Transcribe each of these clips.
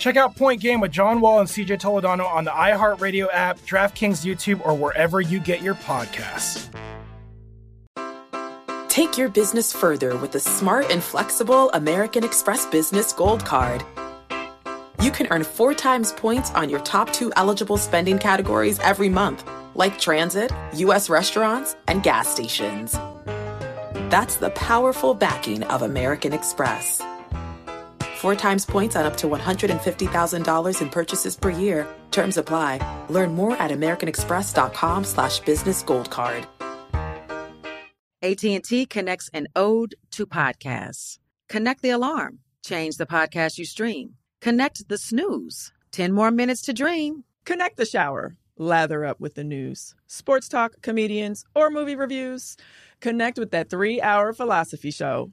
Check out Point Game with John Wall and CJ Toledano on the iHeartRadio app, DraftKings YouTube, or wherever you get your podcasts. Take your business further with the smart and flexible American Express Business Gold Card. You can earn four times points on your top two eligible spending categories every month, like transit, U.S. restaurants, and gas stations. That's the powerful backing of American Express. Four times points on up to $150,000 in purchases per year. Terms apply. Learn more at americanexpress.com slash business gold card. AT&T connects an ode to podcasts. Connect the alarm. Change the podcast you stream. Connect the snooze. 10 more minutes to dream. Connect the shower. Lather up with the news. Sports talk, comedians, or movie reviews. Connect with that three hour philosophy show.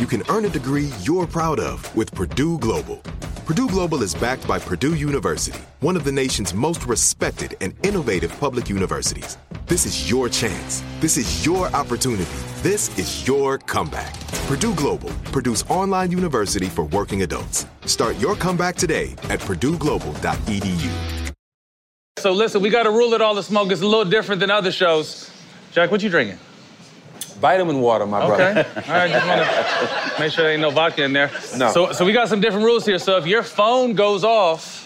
You can earn a degree you're proud of with Purdue Global. Purdue Global is backed by Purdue University, one of the nation's most respected and innovative public universities. This is your chance. This is your opportunity. This is your comeback. Purdue Global, Purdue's online university for working adults. Start your comeback today at purdueglobal.edu. So listen, we got a rule that all the smoke is a little different than other shows. Jack, what you drinking? Vitamin water, my brother. Okay. All right, just want to make sure there ain't no vodka in there. No. So, so we got some different rules here. So if your phone goes off,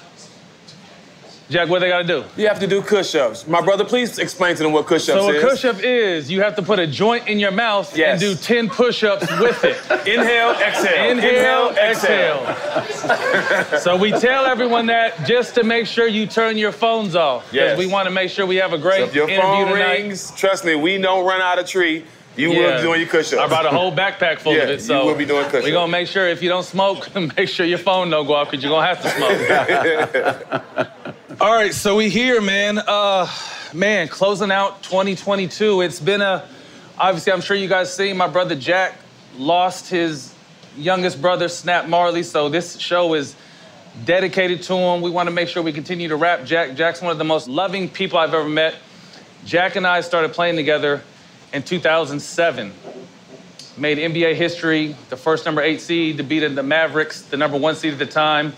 Jack, what they got to do? You have to do push-ups. My brother, please explain to them what push-ups So is. So a push-up is you have to put a joint in your mouth Yes. and do 10 push-ups with it. Inhale, exhale. Inhale, exhale. so we tell everyone that just to make sure you turn your phones off. Yes. we want to make sure we have a great So if your interview phone tonight. rings, trust me, we don't run out of tree. You will be doing your push-ups. I brought a whole backpack full Yeah, of it. So you will be doing push-ups. We're gonna make sure if you don't smoke, make sure your phone don't go off because you're gonna have to smoke. All right, so we here, man. Uh, man, closing out 2022. It's been a obviously. I'm sure you guys seen my brother Jack lost his youngest brother, Snap Marley. So this show is dedicated to him. We want to make sure we continue to rap Jack. Jack's one of the most loving people I've ever met. Jack and I started playing together in 2007. Made NBA history, the first number eight seed to beat the Mavericks, the number one seed at the time.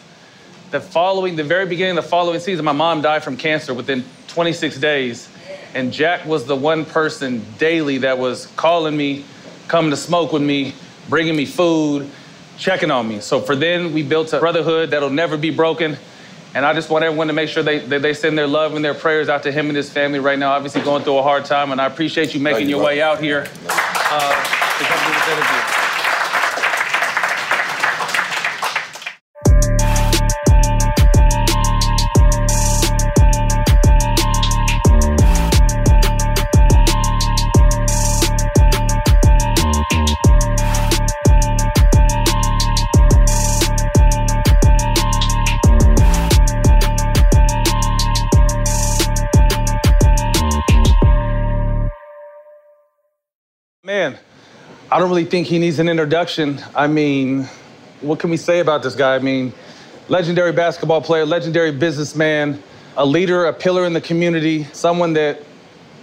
The following, the very beginning of the following season, my mom died from cancer within 26 days. And Jack was the one person daily that was calling me, coming to smoke with me, bringing me food, checking on me. So for then, we built a brotherhood that'll never be broken. And I just want everyone to make sure they, they, they send their love and their prayers out to him and his family right now, obviously going through a hard time. And I appreciate you making you, your bro. way out here uh, to come do this interview. I don't really think he needs an introduction. I mean, what can we say about this guy? I mean, legendary basketball player, legendary businessman, a leader, a pillar in the community, someone that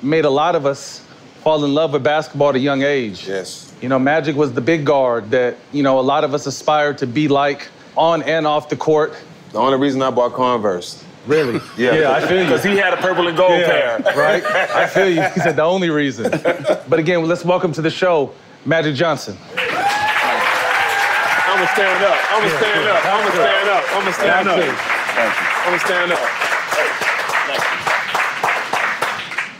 made a lot of us fall in love with basketball at a young age. Yes. You know, Magic was the big guard that, you know, a lot of us aspired to be like on and off the court. The only reason I bought Converse. Really? Yeah, Yeah, I feel you. Because he had a purple and gold pair. right? I feel you. He said the only reason. But again, let's welcome to the show Magic Johnson. I'm gonna stand up. I'm gonna stand up. I'm gonna stand up. I'm gonna stand up. I'm gonna stand up.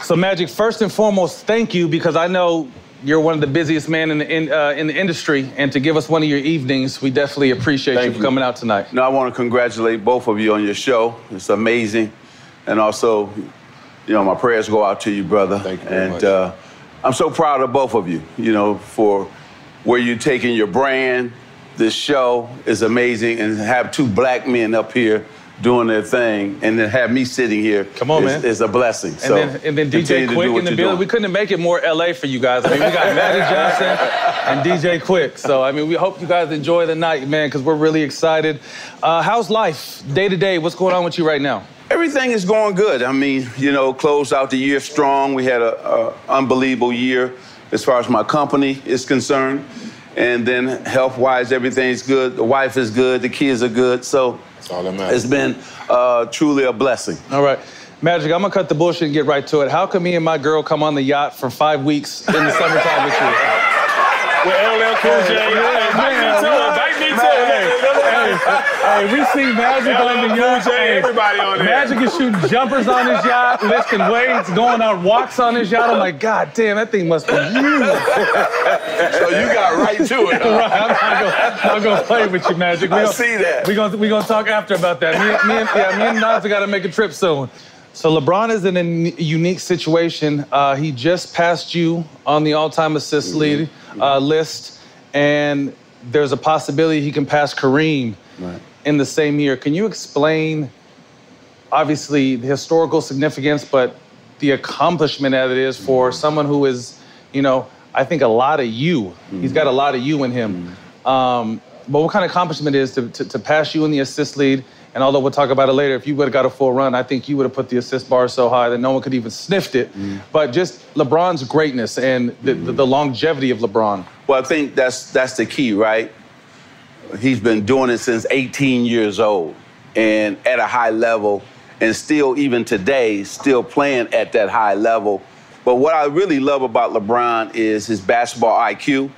So, Magic, first and foremost, thank you because I know you're one of the busiest men in the in, uh, in the industry, and to give us one of your evenings, we definitely appreciate Thank you for coming out tonight. No, I want to congratulate both of you on your show. It's amazing. And also, you know, my prayers go out to you, brother. Thank you very and much. Uh, I'm so proud of both of you, you know, for where you're taking your brand. This show is amazing. And have two black men up here doing their thing, and then have me sitting here. Come on, is, man. Is a blessing. And so then, and then DJ Quik in the building. We couldn't make it more LA for you guys. I mean, we got Magic Johnson and DJ Quik. So, I mean, we hope you guys enjoy the night, man, because we're really excited. Uh, how's life day to day? What's going on with you right now? Everything is going good. I mean, you know, closed out the year strong. We had a, a unbelievable year as far as my company is concerned. And then health-wise, everything's good. The wife is good. The kids are good. So all that it's been uh, truly a blessing. All right. Magic, I'm gonna cut the bullshit and get right to it. How can me and my girl come on the yacht for five weeks in the summertime with you? With LL Cool J. Yeah, Invite me Hey, we see Magic on the yacht. Hey, everybody on there. Magic is shooting jumpers on his yacht, lifting weights, going on walks on his yacht. I'm like, God damn, that thing must be huge. So you got right to it. huh? Right, I'm not gonna, I'm gonna play with you, Magic. We I gonna- see that. We gonna we gonna talk after about that. Me, me and yeah, me and Nas got to make a trip soon. So LeBron is in a unique situation. Uh, he just passed you on the all-time assist Mm-hmm. lead uh, list, and there's a possibility he can pass Kareem Right. in the same year. Can you explain, obviously, the historical significance, but the accomplishment that it is for mm-hmm. someone who is, you know, I think a lot of you. He's got a mm-hmm. lot of you in him. Mm-hmm. Um, but what kind of accomplishment is to, to, to pass you in the assist lead? And although we'll talk about it later, if you would have got a full run, I think you would have put the assist bar so high that no one could even sniffed it. But just LeBron's greatness and the, the, the longevity of LeBron. Well, I think that's that's the key, right? He's been doing it since 18 years old and at a high level, and still, even today, still playing at that high level. But what I really love about LeBron is his basketball IQ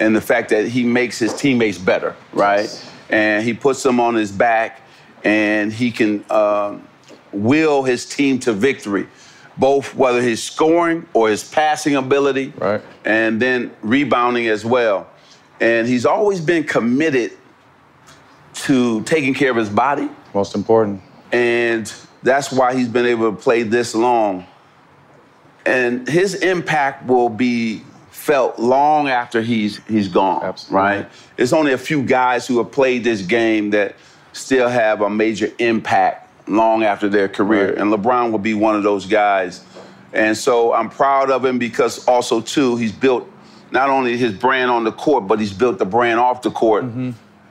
and the fact that he makes his teammates better, right? And he puts them on his back and he can um, will his team to victory, both whether he's scoring or his passing ability, Right. and then rebounding as well. And he's always been committed to taking care of his body, Most important. and that's why he's been able to play this long. And his impact will be felt long after he's he's gone. Absolutely. Right? There's only a few guys who have played this game that still have a major impact long after their career, Right. and LeBron will be one of those guys. And so I'm proud of him because also too he's built not only his brand on the court, but he's built the brand off the court. Mm-hmm.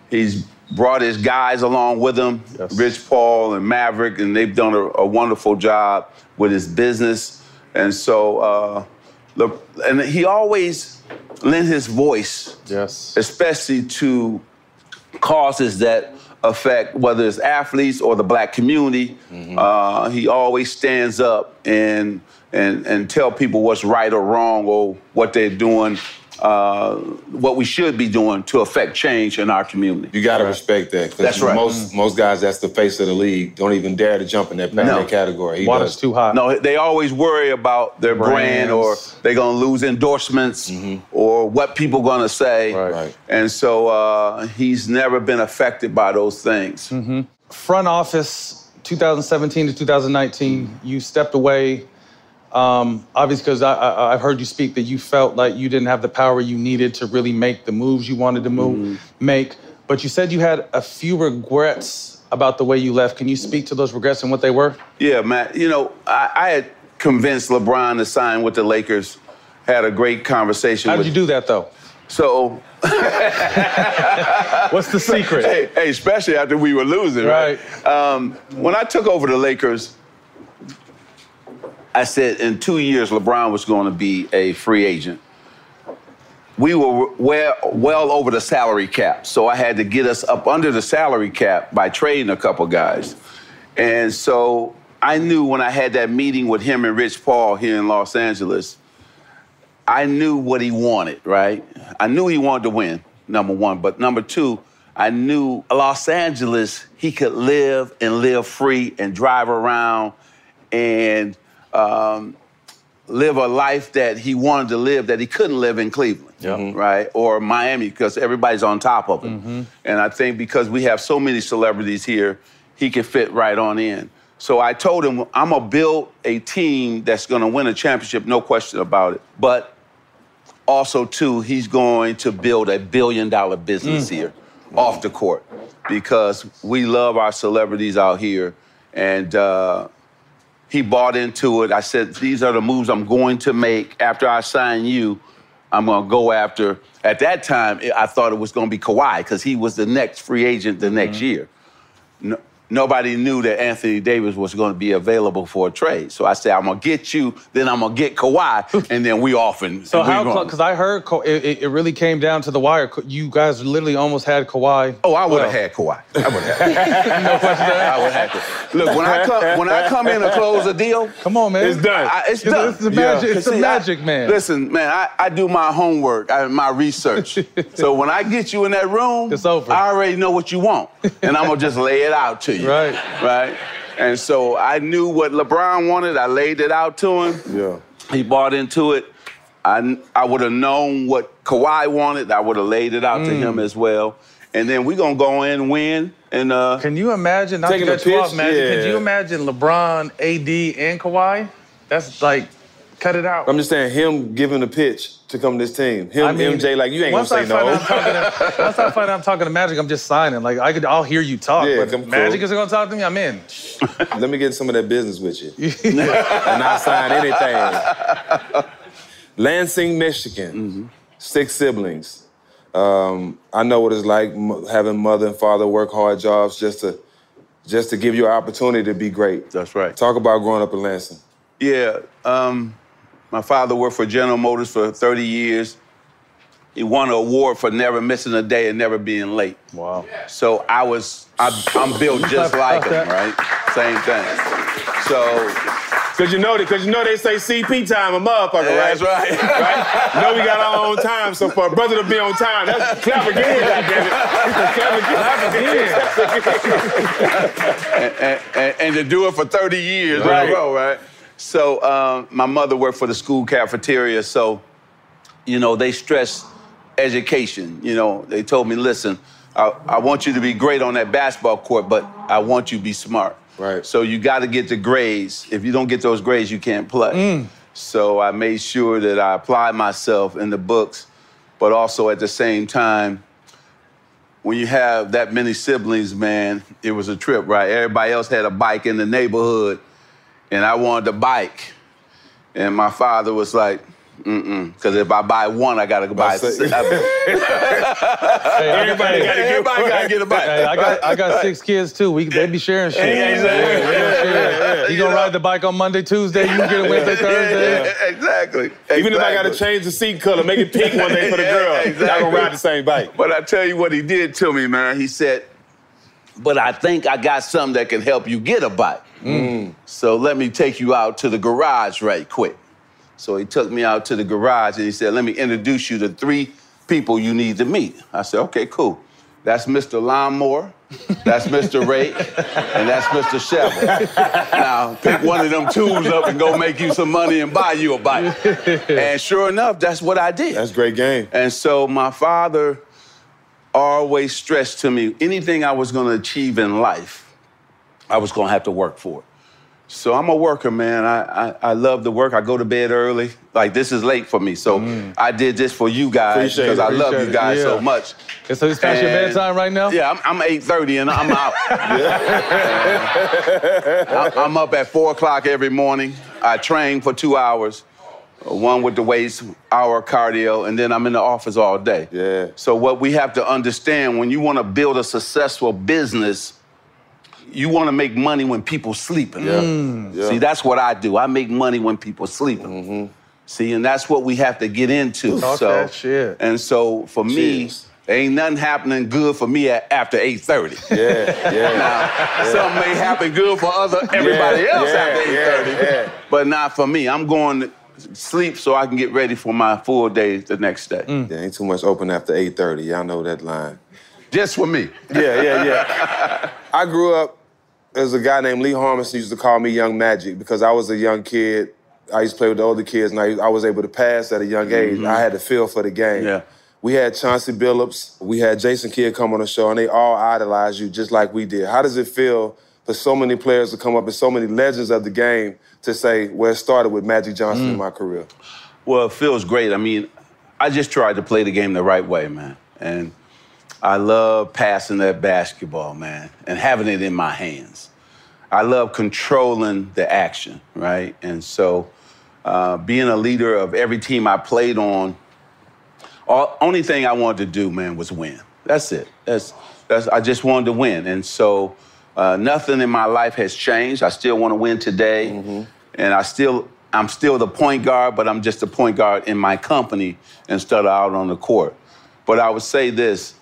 He's brought his guys along with him, Yes. Rich Paul and Maverick, and they've done a, a wonderful job with his business. And so, uh, look, and he always lent his voice, Yes. especially to causes that affect whether it's athletes or the black community. Uh, he always stands up and and and tell people what's right or wrong or what they're doing, uh, what we should be doing to affect change in our community. You gotta respect that. 'cause That's right. Most most guys, that's the face of the league. Don't even dare to jump in that, No. category. He Water's does. too hot. No, they always worry about their brand or they're gonna lose endorsements or what people gonna say. Right. Right. And so uh, he's never been affected by those things. front office 2017 to 2019 you stepped away um, obviously because I, I, i've heard you speak that you felt like you didn't have the power you needed to really make the moves you wanted to move make but you said you had a few regrets about the way you left can you speak to those regrets and what they were Yeah, Matt. You know, I, I had convinced LeBron to sign with the Lakers. Had a great conversation. how did with, you do that though So, what's the secret hey, hey, especially after we were losing, right? Um, when I took over the Lakers, I said in two years, LeBron was going to be a free agent. We were well, well over the salary cap, so I had to get us up under the salary cap by trading a couple guys. And so I knew when I had that meeting with him and Rich Paul here in Los Angeles, I knew what he wanted, right? I knew he wanted to win, number one. But number two, I knew Los Angeles, he could live and live free and drive around and um, live a life that he wanted to live that he couldn't live in Cleveland, right? Or Miami, because everybody's on top of him. And I think because we have so many celebrities here, he could fit right on in. So I told him, I'm gonna build a team that's gonna win a championship, no question about it. But also, too, he's going to build a billion dollar business here off the court because we love our celebrities out here. And uh, he bought into it. I said, These are the moves I'm going to make after I sign you. I'm going to go after. At that time, I thought it was going to be Kawhi because he was the next free agent the next mm-hmm. year. No, nobody knew that Anthony Davis was going to be available for a trade. So I said, I'm going to get you, then I'm going to get Kawhi, and then we off and So and we how? going. Because I heard Ka- it, it- it really came down to the wire. You guys literally almost had Kawhi. Oh, I would have Well, had Kawhi. I would have had. no question. I would have had. Look, when I come when I come in to close a deal, Come on, man. It's done. I, it's It's- done. it's the magic- it's the See, I- magic, man. Listen, man, I, I do my homework, I, my research. so when I get you in that room, It's over. I already know what you want, and I'm gonna just lay it out to you. Right. Right. And so I knew what LeBron wanted. I laid it out to him. Yeah. He bought into it. I, I would have known what Kawhi wanted. I would have laid it out to Mm. him as well. And then we're gonna go in and win. And uh, Can you imagine? Not Taking to a cut you off, pitch? Magic. Could Yeah. you imagine LeBron, AD, and Kawhi? That's like, cut it out. I'm just saying, him giving a pitch to come to this team. Him, I mean, MJ, like, you ain't gonna once I say no. out I'm talking to- once I find out I'm talking to Magic, I'm just signing. Like I could, I'll hear you talk. Yeah, but come cool. Magic is gonna talk to me. I'm in. Let me get some of that business with you. and not sign anything. Lansing, Michigan. Mm-hmm. Six siblings. Um, I know what it's like m- having mother and father work hard jobs just to just to give you an opportunity to be great. That's right. Talk about growing up in Lansing. yeah, um, my father worked for General Motors for 30 years. He won an award for never missing a day and never being late. Wow. So I was, I, I'm built just like him, right? Same thing. So Cause you know that, cause you know they say CP time a motherfucker, right? that's right. right? know we got our own time, so for a brother to be on time, that's clap again, goddammit. Clap again. and, and, and to do it for 30 years in Right. a row, right? So um, my mother worked for the school cafeteria, so you know they stressed education. You know they told me, listen, I, I want you to be great on that basketball court, but I want you to be smart. Right. So you got to get the grades. If you don't get those grades, you can't play. So I made sure that I applied myself in the books, but also at the same time when you have that many siblings, man, it was a trip, right? Everybody else had a bike in the neighborhood, and I wanted a bike. And my father was like, mm-mm, because if I buy one, I gotta buy say- seven. Everybody gotta get Everybody gotta get a bike. Hey, I got I got six kids too. We they be sharing shit. Yeah, exactly. They be sharing. You gonna ride the bike on Monday, Tuesday. You can get it Wednesday, Thursday. Yeah, exactly. Even if I gotta change the seat color, make it pink one day for the Yeah, girl, exactly. y'all gonna ride the same bike. But I tell you what he did to me, man. He said, but I think I got something that can help you get a bike. Mm. So let me take you out to the garage right quick. So he took me out to the garage and he said, let me introduce you to three people you need to meet. I said, okay, cool. That's Mr. Lawnmower, that's Mr. Rake, and that's Mr. Shovel. now, pick one of them tools up and go make you some money and buy you a bike. and sure enough, that's what I did. That's great game. And so my father always stressed to me anything I was going to achieve in life, I was going to have to work for it. So I'm a worker, man. I, I, I love to work. I go to bed early. Like this is late for me. So I did this for you guys Appreciate because it, I love appreciate you it. guys so much. And so it's past your bedtime right now. Yeah, I'm, I'm 8:30 and I'm out. I- I'm up at four o'clock every morning. I train for two hours, uh, one with the weights, hour cardio, and then I'm in the office all day. Yeah. So what we have to understand when you want to build a successful business, you want to make money when people sleeping. Yeah. Mm. Yeah. See, that's what I do. I make money when people sleeping. Mm-hmm. See, and that's what we have to get into. Talk so, that shit. and so for me, ain't nothing happening good for me at, after 8:30. Yeah, yeah. Now, something may happen good for other everybody Yeah, else yeah, after 8:30, yeah. but not for me. I'm going to sleep so I can get ready for my full day the next day. Yeah, ain't too much open after 8:30. Y'all know that line. Just for me. Yeah, yeah, yeah. I grew up as a guy named Lee Harmison used to call me Young Magic because I was a young kid. I used to play with the older kids, and I, I was able to pass at a young age. Mm-hmm. I had the feel for the game. Yeah. We had Chauncey Billups, we had Jason Kidd come on the show, and they all idolized you just like we did. How does it feel for so many players to come up and so many legends of the game to say, well, it started with Magic Johnson in mm. my career? Well, it feels great. I mean, I just tried to play the game the right way, man. And I love passing that basketball, man, and having it in my hands. I love controlling the action, right? And so uh, being a leader of every team I played on, all, only thing I wanted to do, man, was win. That's it. That's, that's, I just wanted to win. And so uh, nothing in my life has changed. I still want to win today. And I still, I'm still the point guard, but I'm just the point guard in my company instead of out on the court. But I would say this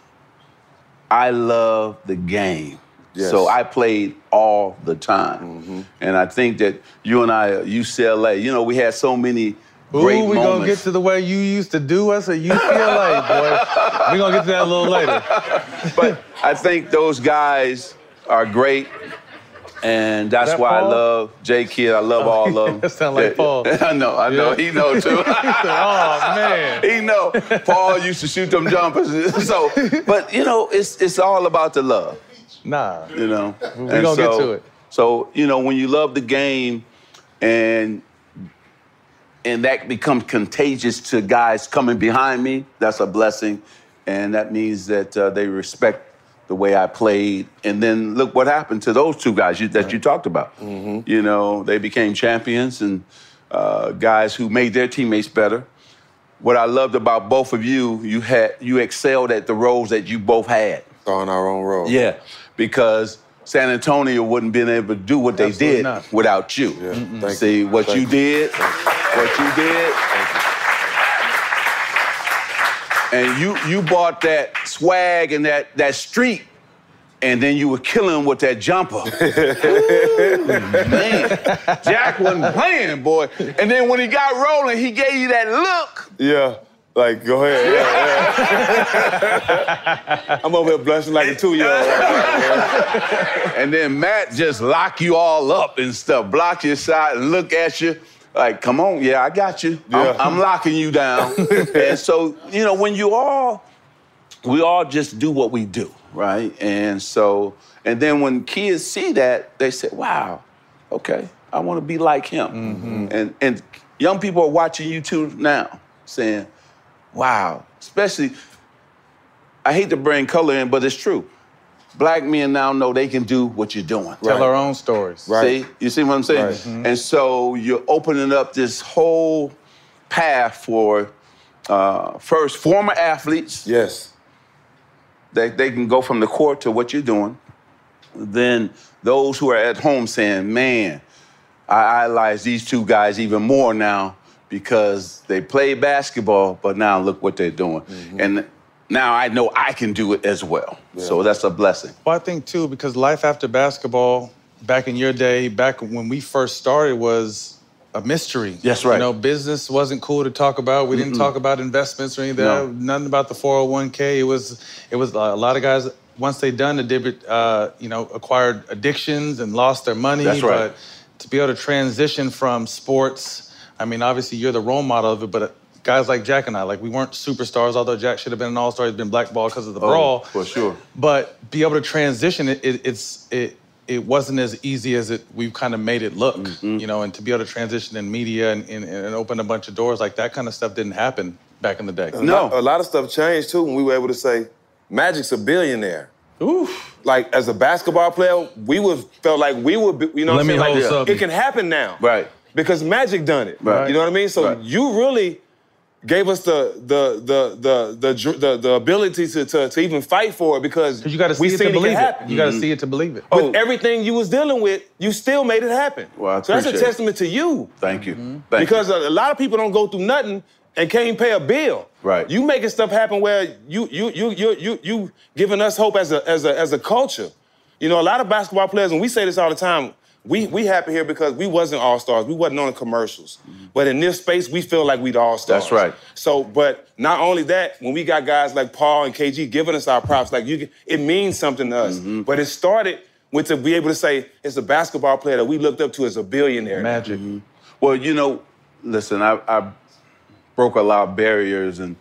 I love the game. Yes. So I played all the time. Mm-hmm. And I think that you and I uh, UCLA, you know, we had so many great Ooh, we moments. gonna get to the way you used to do us at UCLA, boy. We're gonna get to that a little later. but I think those guys are great. And that's That why Paul? I love J Kidd. I love all of them. That sound like Paul. I know, I know. Yeah. He know too. oh man. he know. Paul used to shoot them jumpers. So, but you know, it's it's all about the love. Nah. You know. We And gonna get so- to it. So you know, when you love the game, and and that becomes contagious to guys coming behind me, that's a blessing, and that means that uh, they respect the way I played. And then look what happened to those two guys you, that you talked about. You know, they became champions and uh, guys who made their teammates better. What I loved about both of you, you had you excelled at the roles that you both had. On our own road. Yeah, because San Antonio wouldn't been able to do what they Absolutely did not. without you. Thank See you. what Thank you did, what you did, and you you bought that swag and that that street. And then you were killing with that jumper. Ooh, man, Jack wasn't playing, boy. And then when he got rolling, he gave you that look. Yeah. Like, go ahead. Yeah, yeah. I'm over here blushing like a two-year-old. And then Matt just lock you all up and stuff, block your shot and look at you like, come on, yeah, I got you. Yeah. I'm, I'm locking you down. and so, you know, when you all, we all just do what we do, right? And so, and then when kids see that, they say, wow, okay, I want to be like him. Mm-hmm. And, and young people are watching you too now, saying, wow, especially, I hate to bring color in, but it's true. Black men now know they can do what you're doing. Tell our own stories. Right. See, you see what I'm saying? Right. And so you're opening up this whole path for uh, first former athletes. Yes. They, they can go from the court to what you're doing. Then those who are at home saying, man, I idolize these two guys even more now because they play basketball, but now look what they're doing. And now I know I can do it as well. So that's a blessing. Well, I think too, because life after basketball, back in your day, back when we first started, was a mystery. That's right. You know, business wasn't cool to talk about. We didn't talk about investments or anything. No. Nothing about the 401k. It was, it was a lot of guys. Once they done, did, uh, you know, acquired addictions and lost their money. That's right. But to be able to transition from sports, I mean, obviously you're the role model of it, but guys like Jack and I, like we weren't superstars. Although Jack should have been an all-star, he's been blackballed because of the brawl Oh, for sure. but be able to transition it, it it's it it wasn't as easy as it we've kind of made it look Mm-hmm. you know and to be able to transition in media and, and, and open a bunch of doors like that kind of stuff didn't happen back in the day No. A lot of stuff changed too when we were able to say, Magic's a billionaire. Oof. Like as a basketball player, we would felt like we would, be, you know, what Let I'm me saying? hold like, it can happen now, Right. Because Magic done it. Right. You know what I mean? So Right. you really gave us the the the the the the, the ability to, to to even fight for it because You got to see it to believe it. happen. You got to see it to believe it. With everything you was dealing with, you still made it happen. Well, I so that's a appreciate it. testament to you. Thank you. Mm-hmm. Thank because a, a lot of people don't go through nothing and can't even pay a bill. Right. You making stuff happen where you you you you you you giving us hope as a as a as a culture. You know, a lot of basketball players, and we say this all the time. We we happy here because we wasn't all stars. We wasn't on the commercials. But in this space, we feel like we the all stars. Mm-hmm. That's right. So, but not only that, when we got guys like Paul and KG giving us our props, like you, it means something to us. Mm-hmm. But it started with to be able to say it's a basketball player that we looked up to as a billionaire. Magic. Mm-hmm. Well, you know, listen, I, I broke a lot of barriers and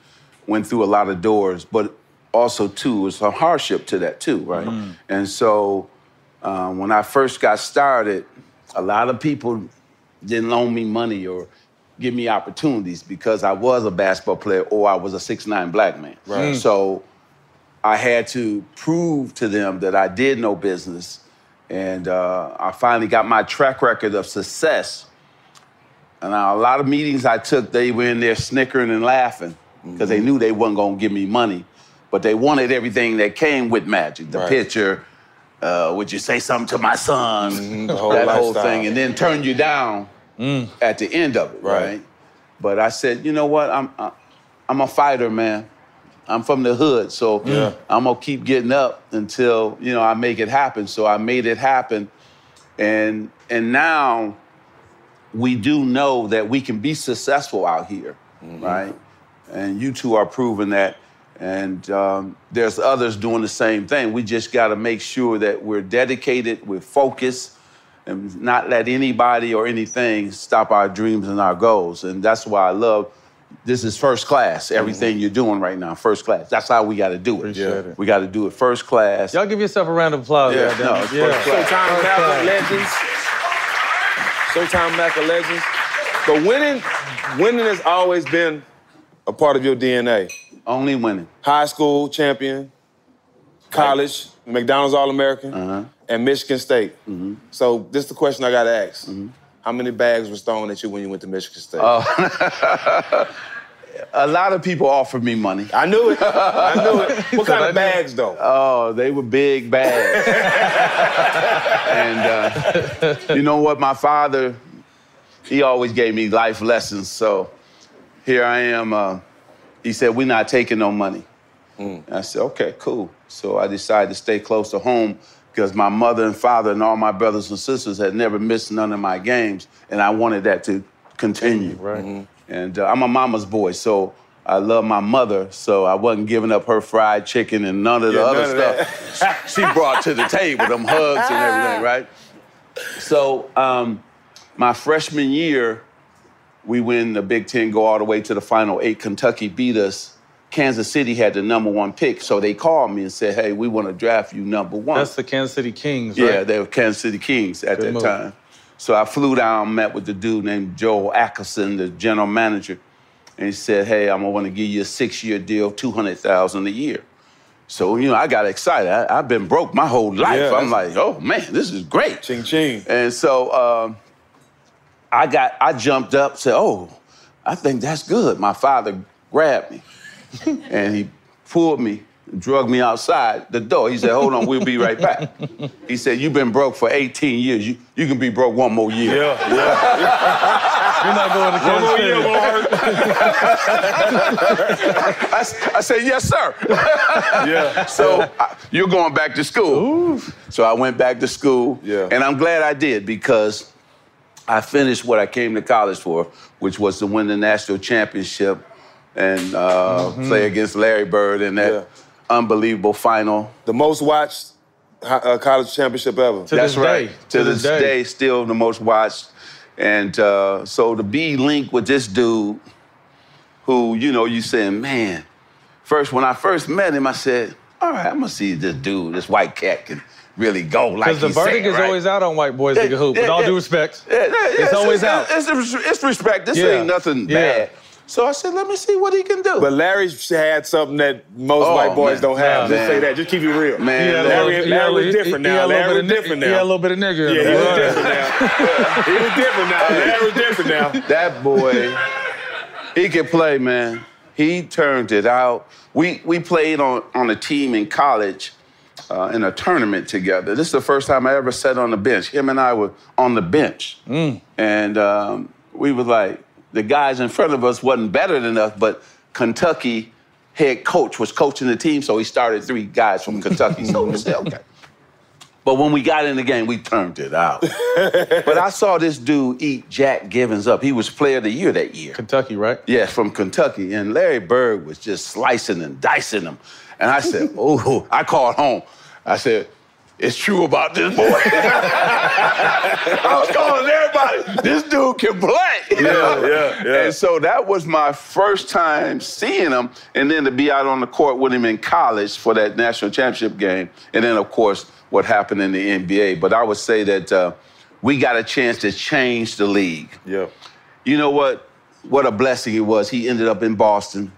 went through a lot of doors, but also too, it's a hardship to that too, right? And so um, when I first got started, a lot of people didn't loan me money or give me opportunities because I was a basketball player or I was a six nine black man. Right. Mm. So I had to prove to them that I did know business, and uh, I finally got my track record of success. And a lot of meetings I took, they were in there snickering and laughing because they knew they wasn't gonna give me money, but they wanted everything that came with Magic, the Right. picture. Uh, would you say something to my son? Mm-hmm, the whole that whole thing, and then turn you down mm. at the end of it, Right. right? But I said, you know what? I'm I, I'm a fighter, man. I'm from the hood, so Yeah. I'm gonna keep getting up until you know I make it happen. So I made it happen, and and now we do know that we can be successful out here, mm-hmm. right? And you two are proving that. And um, there's others doing the same thing. We just got to make sure that we're dedicated, we're focused, and not let anybody or anything stop our dreams and our goals. And that's why I love this is first class. Everything you're doing right now, first class. That's how we got to do it. Appreciate it. We got to do it first class. Y'all give yourself a round of applause. Yeah, goddamn no, it. it's first class. Showtime Mac legends. Showtime Mac legends. But winning, winning has always been a part of your DNA. Only winning. High school champion, college, McDonald's All American, Uh-huh. and Michigan State. Mm-hmm. So this is the question I gotta ask. How many bags were thrown at you when you went to Michigan State? Oh. A lot of people offered me money. I knew it. I knew it. What kind of bags though? Oh, they were big bags. and uh, you know what? My father, he always gave me life lessons. So here I am. Uh, he said, We're not taking no money. And I said, Okay, cool. So I decided to stay close to home because my mother and father and all my brothers and sisters had never missed none of my games. And I wanted that to continue. Right. And uh, I'm a mama's boy, so I love my mother, so I wasn't giving up her fried chicken and none of the Yeah, other of stuff she brought to the table, them hugs and everything, right? So um, my freshman year, we win the Big Ten, go all the way to the final eight. Kentucky beat us. Kansas City had the number one pick, so they called me and said, "Hey, we want to draft you number one." That's the Kansas City Kings, right? Yeah, they were Kansas City Kings at Good that move. time. So I flew down, met with the dude named Joe Axelson, the general manager, and he said, "Hey, I'm gonna want to give you a six-year deal, two hundred thousand a year." So you know, I got excited. I, I've been broke my whole life. Yeah, I'm like, "Oh man, this is great." Ching ching. And so um, I got, I jumped up, said, "Oh, I think that's good." My father grabbed me, and he pulled me, drug me outside the door. He said, "Hold on, we'll be right back." He said, "You've been broke for 18 years. You, you can be broke one more year." Yeah, yeah. You're not going to One more year, Lord. I, I said, "Yes, sir." Yeah. So I, you're going back to school. So I went back to school, Yeah. and I'm glad I did because I finished what I came to college for, which was to win the national championship and uh, play against Larry Bird in that Yeah. unbelievable final. The most watched uh, college championship ever. To That's this right. day. To, To this this day. day. still the most watched. And uh, so to be linked with this dude, who you know, you saying, man. First, when I first met him, I said, all right, I'm gonna see this dude, this white cat, can really go like Because the he verdict said, is right? always out on white boys that can hoop. With all yeah. due respect. Yeah, yeah, It's yeah, always out. It's, it's, it's respect. This Yeah. ain't nothing Yeah. bad. So I said, let me see what he can do. But Larry had something that most Oh, white boys man. don't have. Nah, Just man. say that. Just keep it real. Man, He had a Larry- little- he had a Larry was different he- he now. had a little Larry bit was ni- different He had a now. little bit of nigger in Yeah, he was different now. he was different now. Larry was different now. that boy, he can play, man. He turned it out. We we played on on a team in college uh, in a tournament together. This is the first time I ever sat on the bench. Him and I were on the bench, and um, we were like the guys in front of us wasn't better than us, but Kentucky head coach was coaching the team, so he started three guys from Kentucky. so we said, okay. But when we got in the game, we turned it out. but I saw this dude eat Jack Givens up. He was player of the year that year. Kentucky, right? Yes, from Kentucky. And Larry Bird was just slicing and dicing him. And I said, oh, I called home. I said, it's true about this boy. I was calling everybody, this dude can play. Yeah, yeah, yeah. And so that was my first time seeing him. And then to be out on the court with him in college for that national championship game. And then, of course, what happened in the NBA. But I would say that uh, we got a chance to change the league. Yeah. You know what? What a blessing it was. He ended up in Boston.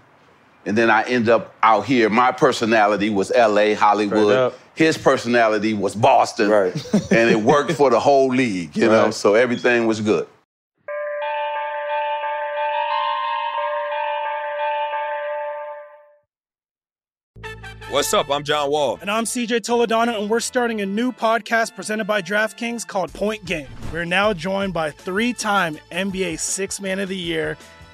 And then I ended up out here. My personality was LA, Hollywood. Up. His personality was Boston. Right. and it worked for the whole league, you know, so everything was good. What's up? I'm John Wall. And I'm CJ Toledano, and we're starting a new podcast presented by DraftKings called Point Game. We're now joined by three time NBA Six Man of the Year,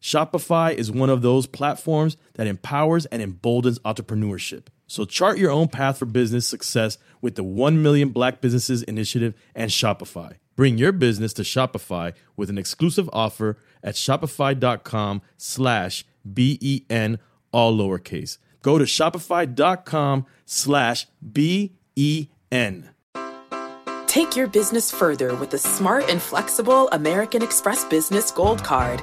Shopify is one of those platforms that empowers and emboldens entrepreneurship. So chart your own path for business success with the 1 Million Black Businesses Initiative and Shopify. Bring your business to Shopify with an exclusive offer at shopify.com slash B-E-N, all lowercase. Go to shopify.com slash B-E-N. Take your business further with the smart and flexible American Express Business Gold Card.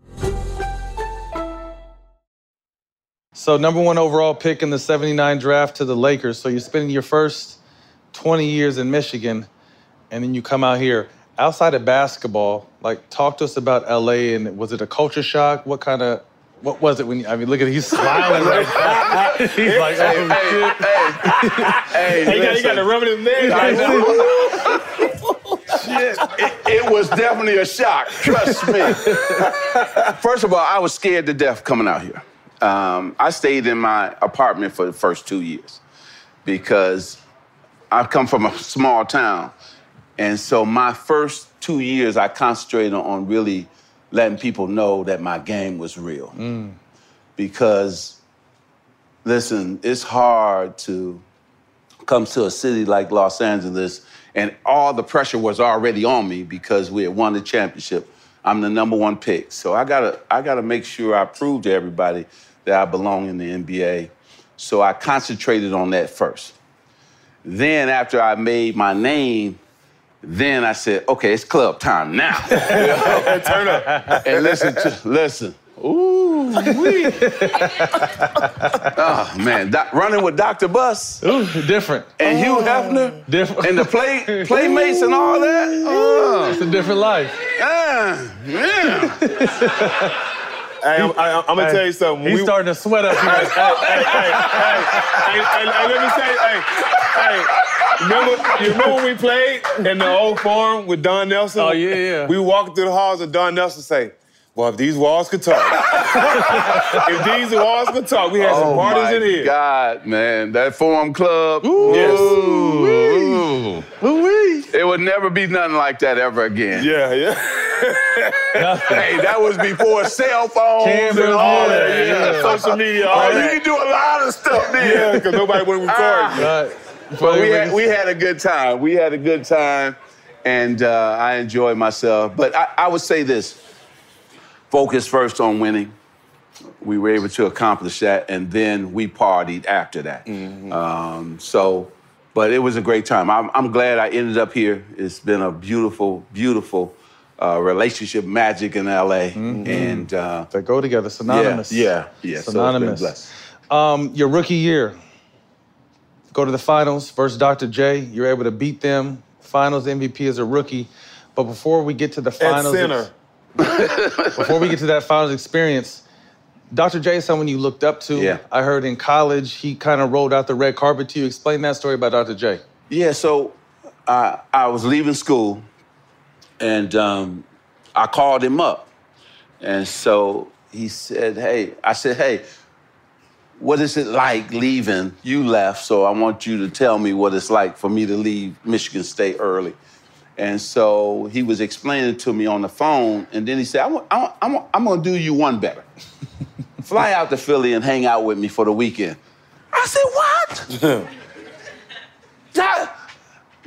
So number one overall pick in the 79 draft to the Lakers. So you're spending your first 20 years in Michigan, and then you come out here. Outside of basketball, like talk to us about LA and was it a culture shock? What kind of what was it when you, I mean, look at he's smiling right now. He's like, oh shit. Hey, He got, he got to rub it in there. I know. Shit, it, it was definitely a shock. Trust me. First of all, I was scared to death coming out here. Um, I stayed in my apartment for the first two years because I come from a small town, and so my first two years I concentrated on really letting people know that my game was real. Because, listen, it's hard to come to a city like Los Angeles, and all the pressure was already on me because we had won the championship. I'm the number one pick, so I gotta I gotta make sure I prove to everybody that I belong in the NBA. So I concentrated on that first. Then after I made my name, then I said, okay, it's club time now. Turn up. and listen to listen. Ooh, wee. oh man, Doc- running with Dr. Buss. Ooh, different. And Hugh oh. Hefner. Different. And the play playmates and all that. Oh, It's a different life. yeah, yeah. Hey, I'm, I, I'm gonna tell you something. He's We- starting to sweat up here. hey, hey, hey, hey, hey, hey, let me say, hey, hey, remember, you remember when we played in the old forum with Don Nelson? Oh, yeah, yeah. We walked through the halls and Don Nelson say, well, if these walls could talk, if these walls could talk, we had some Oh parties in here. God, man, that Forum Club. Yes. Ooh, ooh. It would never be nothing like that ever again. Yeah, yeah. Hey, that was before cell phones Cameras, and all that. yeah, Yeah. Social media, all you can do a lot of stuff then. Yeah, because nobody would record. Ah. Right. But we had, we had a good time. We had a good time, and uh, I enjoyed myself. But I, I would say this focus first on winning. We were able to accomplish that, and then we partied after that. Um, so, but it was a great time. I'm, I'm glad I ended up here. It's been a beautiful, beautiful uh, relationship magic in LA. And uh, They go together, synonymous. Yeah, yeah, yeah. So it's been synonymous. blessed. um, your rookie year, go to the finals versus Dr. J. You're able to beat them. Finals MVP as a rookie. But before we get to the finals, At finals, center. before we get to that finals experience, Dr. J is someone you looked up to. Yeah. I heard in college he kind of rolled out the red carpet to you. Explain that story about Dr. J. Yeah, so uh, I was leaving school, and um, I called him up, and so he said, "Hey," I said, "Hey, what is it like leaving? You left, so I want you to tell me what it's like for me to leave Michigan State early." And so he was explaining to me on the phone, and then he said, I want, I want, I want, I'm going to do you one better. Fly out to Philly and hang out with me for the weekend. I said, What? Doc,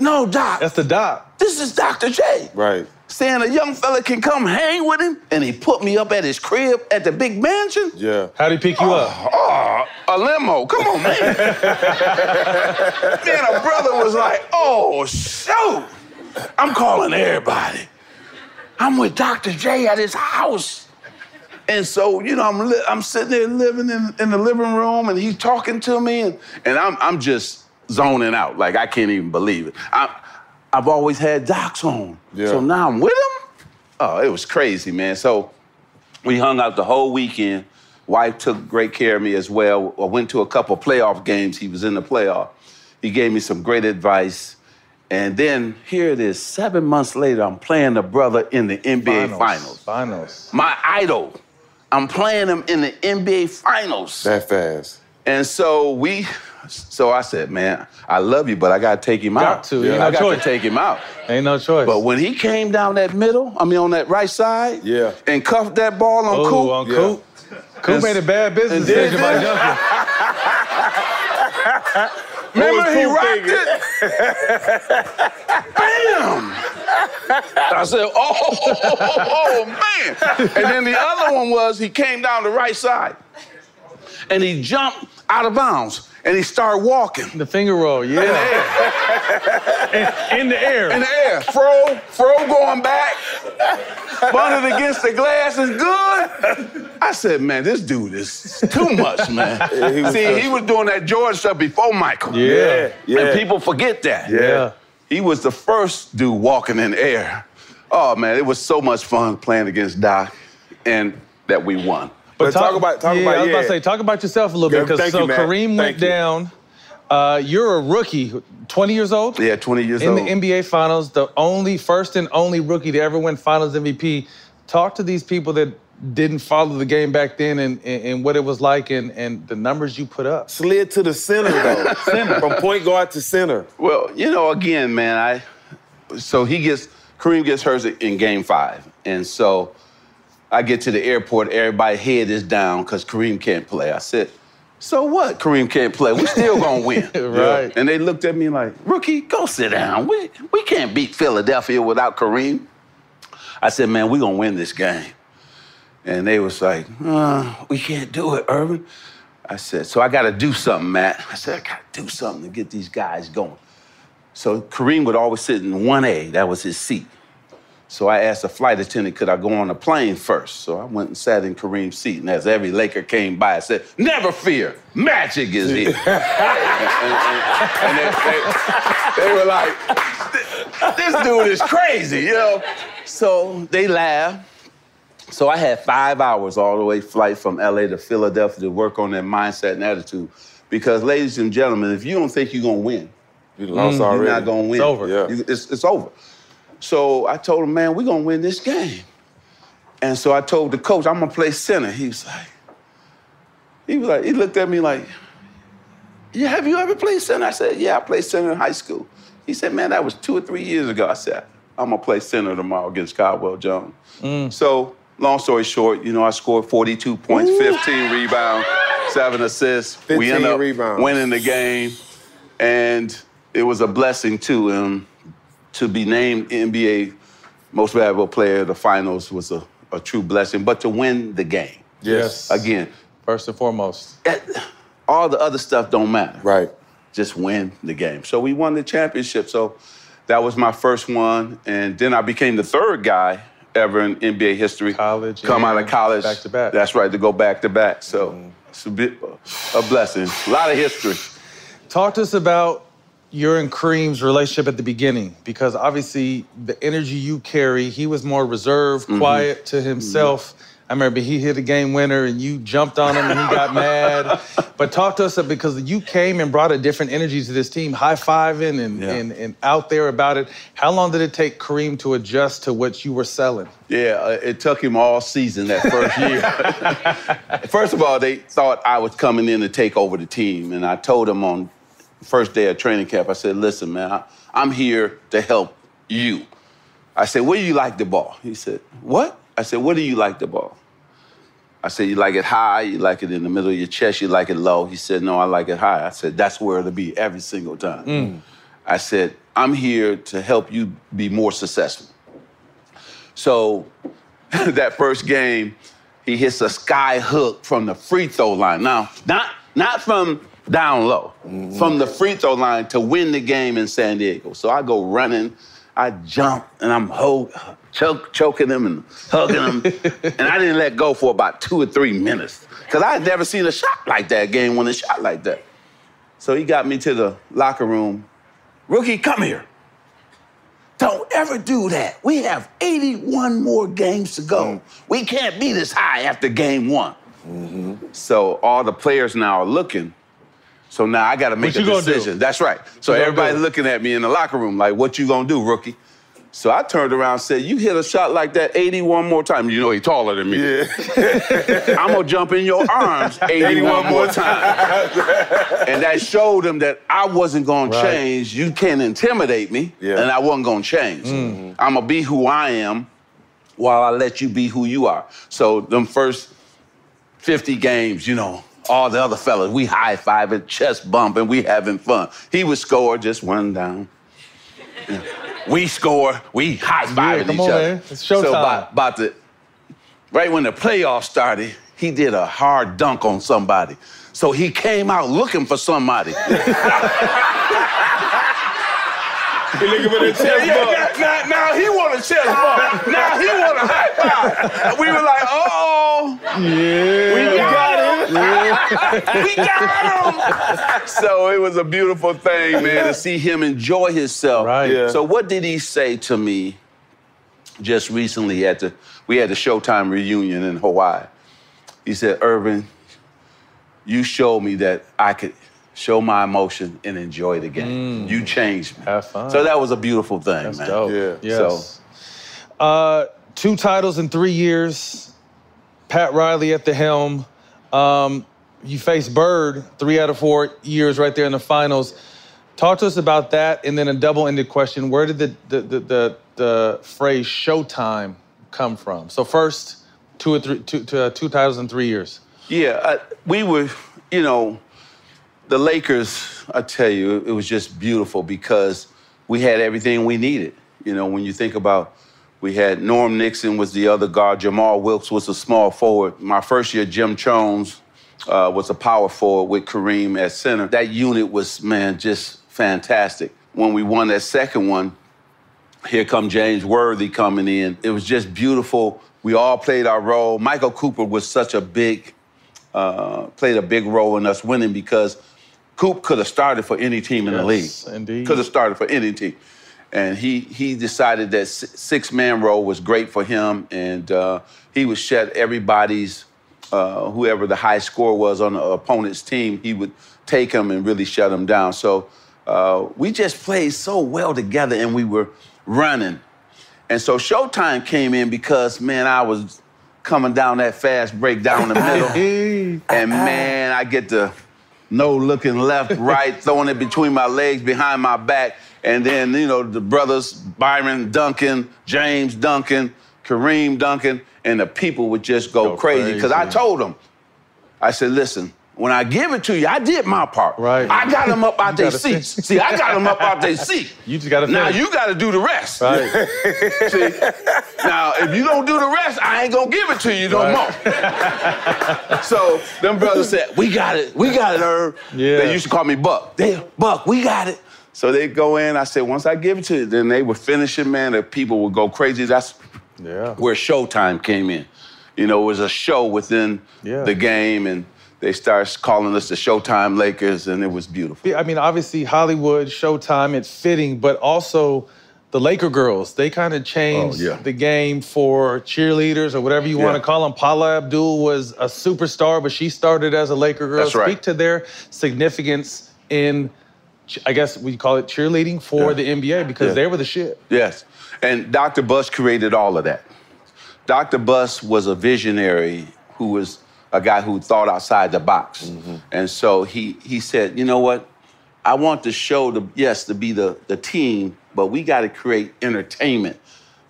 no, Doc. That's the doc. This is Dr. J. Right. Saying a young fella can come hang with him, and he put me up at his crib at the big mansion. Yeah. How'd he pick you up? Oh, oh a limo. Come on, man. man, a brother was like, oh, shoot. I'm calling everybody. I'm with Dr. J at his house. And so, you know, I'm, li- I'm sitting there living in, in the living room, and he's talking to me, and, and I'm, I'm just zoning out. Like, I can't even believe it. I, I've always had docs on. Yeah. So now I'm with him? Oh, it was crazy, man. So we hung out the whole weekend. Wife took great care of me as well. I went to a couple playoff games. He was in the playoff. He gave me some great advice. And then here it is, seven months later, I'm playing the brother in the NBA Finals. Finals. finals. My idol. I'm playing him in the NBA Finals. That fast. And so we, So I said, man, I love you, but I gotta take him Got out. to, ain't I no got choice. to take him out. Ain't no choice. But when he came down that middle, I mean on that right side, Yeah. and cuffed that ball on Oh, Coop. on Yeah. Coop. Coop made a bad business decision by jumping. Remember he rocked it? Bam! I said, oh, oh, oh, oh, oh, man. And then the other one was he came down the right side and he jumped out of bounds and he started walking. The finger roll, yeah. in, in the air. In the air. Fro, Fro going back. Bunted against the glass is good. I said, man, this dude is too much, man. Yeah, he See, tough. he was doing that George stuff before Michael. Yeah, yeah. And people forget that. yeah. He was the first dude walking in air. Oh man, it was so much fun playing against Doc, and that we won. But talk about- talk yeah, about- I was about to say, talk about yourself a little bit because so you, Matt. Kareem went you. down. Uh, you're a rookie, 20 years old. Yeah, 20 years in old. In the NBA Finals, the only first and only rookie to ever win Finals MVP. Talk to these people that didn't follow the game back then and, and, and what it was like and, and the numbers you put up. Slid to the center though. center. From point guard to center. Well, you know, again, man, I so he gets Kareem gets hers in game five. And so I get to the airport, everybody head is down because Kareem can't play. I said, so what? Kareem can't play. We still gonna win. Right. And they looked at me like, rookie, go sit down. We we can't beat Philadelphia without Kareem. I said, man, we gonna win this game. And they was like, uh, we can't do it, Earvin. I said, so I gotta do something, Matt. I said, I gotta do something to get these guys going. So Kareem would always sit in 1A, that was his seat. So I asked the flight attendant, could I go on the plane first? So I went and sat in Kareem's seat, and as every Laker came by, I said, never fear, Magic is here. and and they, they- they were like, this dude is crazy, you know? So they laughed. So I had five hours all the way flight from LA to Philadelphia to work on that mindset and attitude. Because, ladies and gentlemen, if you don't think you're gonna win, You lost you're not gonna win. It's over. Yeah. It's, it's over. So I told him, man, we're gonna win this game. And so I told the coach, I'm gonna play center. He was like, he was like, he looked at me like, yeah, have you ever played center? I said, yeah, I played center in high school. He said, man, that was two or three years ago. I said, I'm gonna play center tomorrow against Caldwell Jones. So, long story short, you know, I scored 42 points, 15 rebounds, seven assists. we ended up rebounds. winning the game, and it was a blessing too. Um, to be named NBA Most Valuable Player of the Finals was a, a true blessing. But to win the game, Yes. again, First and foremost. eh, all the other stuff don't matter Right. just win the game. So we won the championship. So that was my first one. And then I became the third guy ever in NBA history. College Come out of college. back to back. That's right, to go back to back. So it's a bit a blessing. A lot of history. Talk to us about your and Kareem's relationship at the beginning, because obviously the energy you carry, he was more reserved, Mm-hmm. quiet to himself. I remember he hit a game winner and you jumped on him and he got mad. But talk to us because you came and brought a different energy to this team, high fiving and, Yeah. and, and out there about it. How long did it take Kareem to adjust to what you were selling? Yeah, uh, it took him all season that first year. first of all, they thought I was coming in to take over the team, and I told them on first day of training camp, I said, "Listen, man, I, I'm here to help you." I said, "Where do you like the ball?" He said, "What?" I said, "Where do you like the ball?" I said, "You like it high, you like it in the middle of your chest, you like it low." He said, "No, I like it high." I said, "That's where it'll be every single time." Mm. I said, "I'm here to help you be more successful." So that first game, he hits a sky hook from the free throw line. Now, not not from down low, from the free throw line to win the game in San Diego. So I go running, I jump, and I'm ho- choke, choking him and hugging him. and I didn't let go for about two or three minutes because I had never seen a shot like that, game winning shot like that. So he got me to the locker room. Rookie, come here. Don't ever do that. We have 81 more games to go. Mm. We can't be this high after game one. So all the players now are looking. So now I got to make What a you gonna do? decision. That's right. So everybody's looking at me in the locker room like, "What you gonna do, rookie?" So I turned around and said, You hit a shot like that 81 more times. You know he's taller than me. I'm gonna jump in your arms 81 more times. and that showed him that I wasn't gonna Right. change. You can't intimidate me, and I wasn't gonna change. I'm gonna be who I am while I let you be who you are. So them first 50 games, you know, all the other fellas, we high five fiving, chest bumping, we having fun. He would score just one down. Yeah. We score, we high fiving Yeah, each on, other. man. It's showtime. So about, about the right when the playoffs started, he did a hard dunk on somebody. So he came out looking for somebody. He looking for the chest Yeah, bump. Now, now, now he want a chest bump. Now he want a high five. We were like, oh, Yeah, we got him. we got him. So it was a beautiful thing, man, to see him enjoy himself. Right. Yeah. So what did he say to me just recently at the we had the Showtime reunion in Hawaii? He said, Earvin, you showed me that I could show my emotion and enjoy the game. You changed me. Have fun. So that was a beautiful thing, That's man. dope. Yeah. Yes. Uh, two titles in three years. Pat Riley at the helm. Um, you faced Bird three out of four years right there in the finals. Talk to us about that, and then a double-ended question: Where did the the the, the, the phrase "Showtime" come from? So first, two or three, two, to, uh, two titles in three years. Yeah, uh, we were, you know, the Lakers, I tell you, it was just beautiful because we had everything we needed. You know, when you think about, we had Norm Nixon was the other guard, Jamal Wilkes was a small forward. My first year, Jim Chones uh, was a power forward with Kareem at center. That unit was, man, just fantastic. When we won that second one, here come James Worthy coming in. It was just beautiful. We all played our role. Michael Cooper was such a big, uh, played a big role in us winning because Coop could have started for any team in the league. Yes, indeed. Could have started for any team. And he he decided that six man role was great for him, and uh, he would shut everybody's uh, whoever the high score was on the opponent's team. He would take him and really shut him down. So uh, we just played so well together, and we were running. And so Showtime came in because man, I was coming down that fast break down the middle, and man, I get the no looking left, right, throwing it between my legs, behind my back. And then, you know, the brothers, Byron Duncan, James Duncan, Kareem Duncan, and the people would just go, Go crazy. Because I told them, I said, listen, when I give it to you, I did my part. Right. I got them up out their seats. See, I got them up out their seat. You just gotta Now you got to do the rest. Right. See, now if you don't do the rest, I ain't gonna give it to you no more. so them brothers said, "We got it, we got it, Herb." Yeah. They used to call me Buck. They Buck, we got it. So they go in. I said, once I give it to you, then they would finish it, man. The people would go crazy. That's Yeah. where Showtime came in. You know, it was a show within Yeah. the game, and they started calling us the Showtime Lakers, and it was beautiful. Yeah, I mean, obviously Hollywood, Showtime, it's fitting, but also the Laker girls, they kind of changed Oh, yeah. the game for cheerleaders or whatever you want to call them. Paula Abdul was a superstar, but she started as a Laker girl. That's right. Speak to their significance in, I guess we call it cheerleading for Yeah. the NBA because Yeah. they were the shit. Yes. And Dr. Buss created all of that. Dr. Buss was a visionary who was a guy who thought outside the box. Mm-hmm. And so he he said, you know what? I want the show to, yes, to be the, the team, but we got to create entertainment.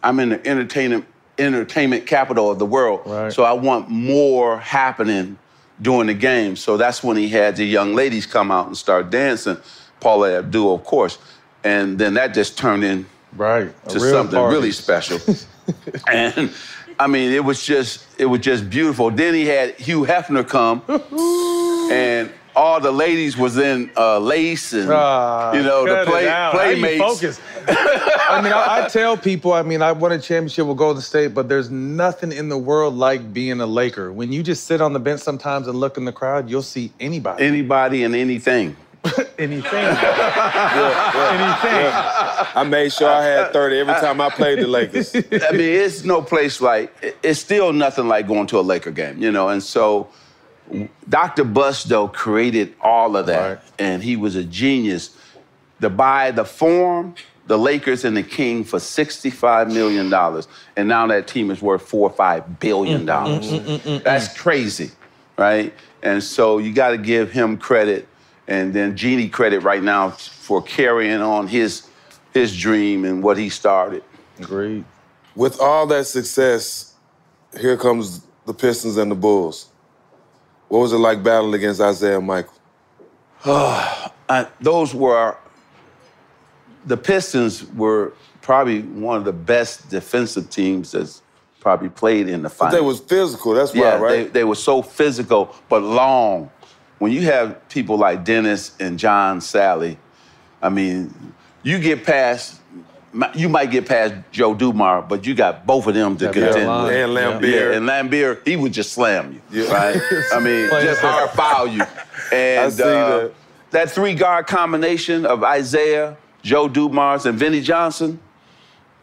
I'm in the entertainment entertainment capital of the world. Right. So I want more happening during the game. So that's when he had the young ladies come out and start dancing. Paula Abdul, of course. And then that just turned in Right. To something party. really special. and I mean, it was just it was just beautiful. Then he had Hugh Hefner come, and all the ladies was in uh, lace and Ah, you know the play, out. How you playmates. I mean, I, I tell people, I mean, I won a championship with Golden State, but there's nothing in the world like being a Laker. When you just sit on the bench sometimes and look in the crowd, you'll see anybody. Anybody and anything. Anything. Anything. I made sure I had 30 every time I played the Lakers. I mean, it's no place like it's still nothing like going to a Laker game, you know. And so, Dr. Buss though created all of that, Right. and he was a genius. To buy the Forum the Lakers and the King for $65 million. And now that team is worth four or five billion mm, mm, dollars. Mm, That's crazy, right? And so you got to give him credit and then Jeanie credit right now for carrying on his his dream and what he started. Agreed. With all that success, here comes the Pistons and the Bulls. What was it like battling against Isiah and Michael? I, those were the Pistons were probably one of the best defensive teams that's probably played in the But finals. they was physical, that's why, yeah, right? They, they were so physical but long. When you have people like Dennis and John Salley, I mean, you get past. You might get past Joe Dumar, but you got both of them to Yeah, contend with. And Laimbeer. Yeah, and Laimbeer, he would just slam you, Yeah. right? I mean, just hard foul you. And I see uh, that. that three guard combination of Isiah, Joe Dumars, and Vinnie Johnson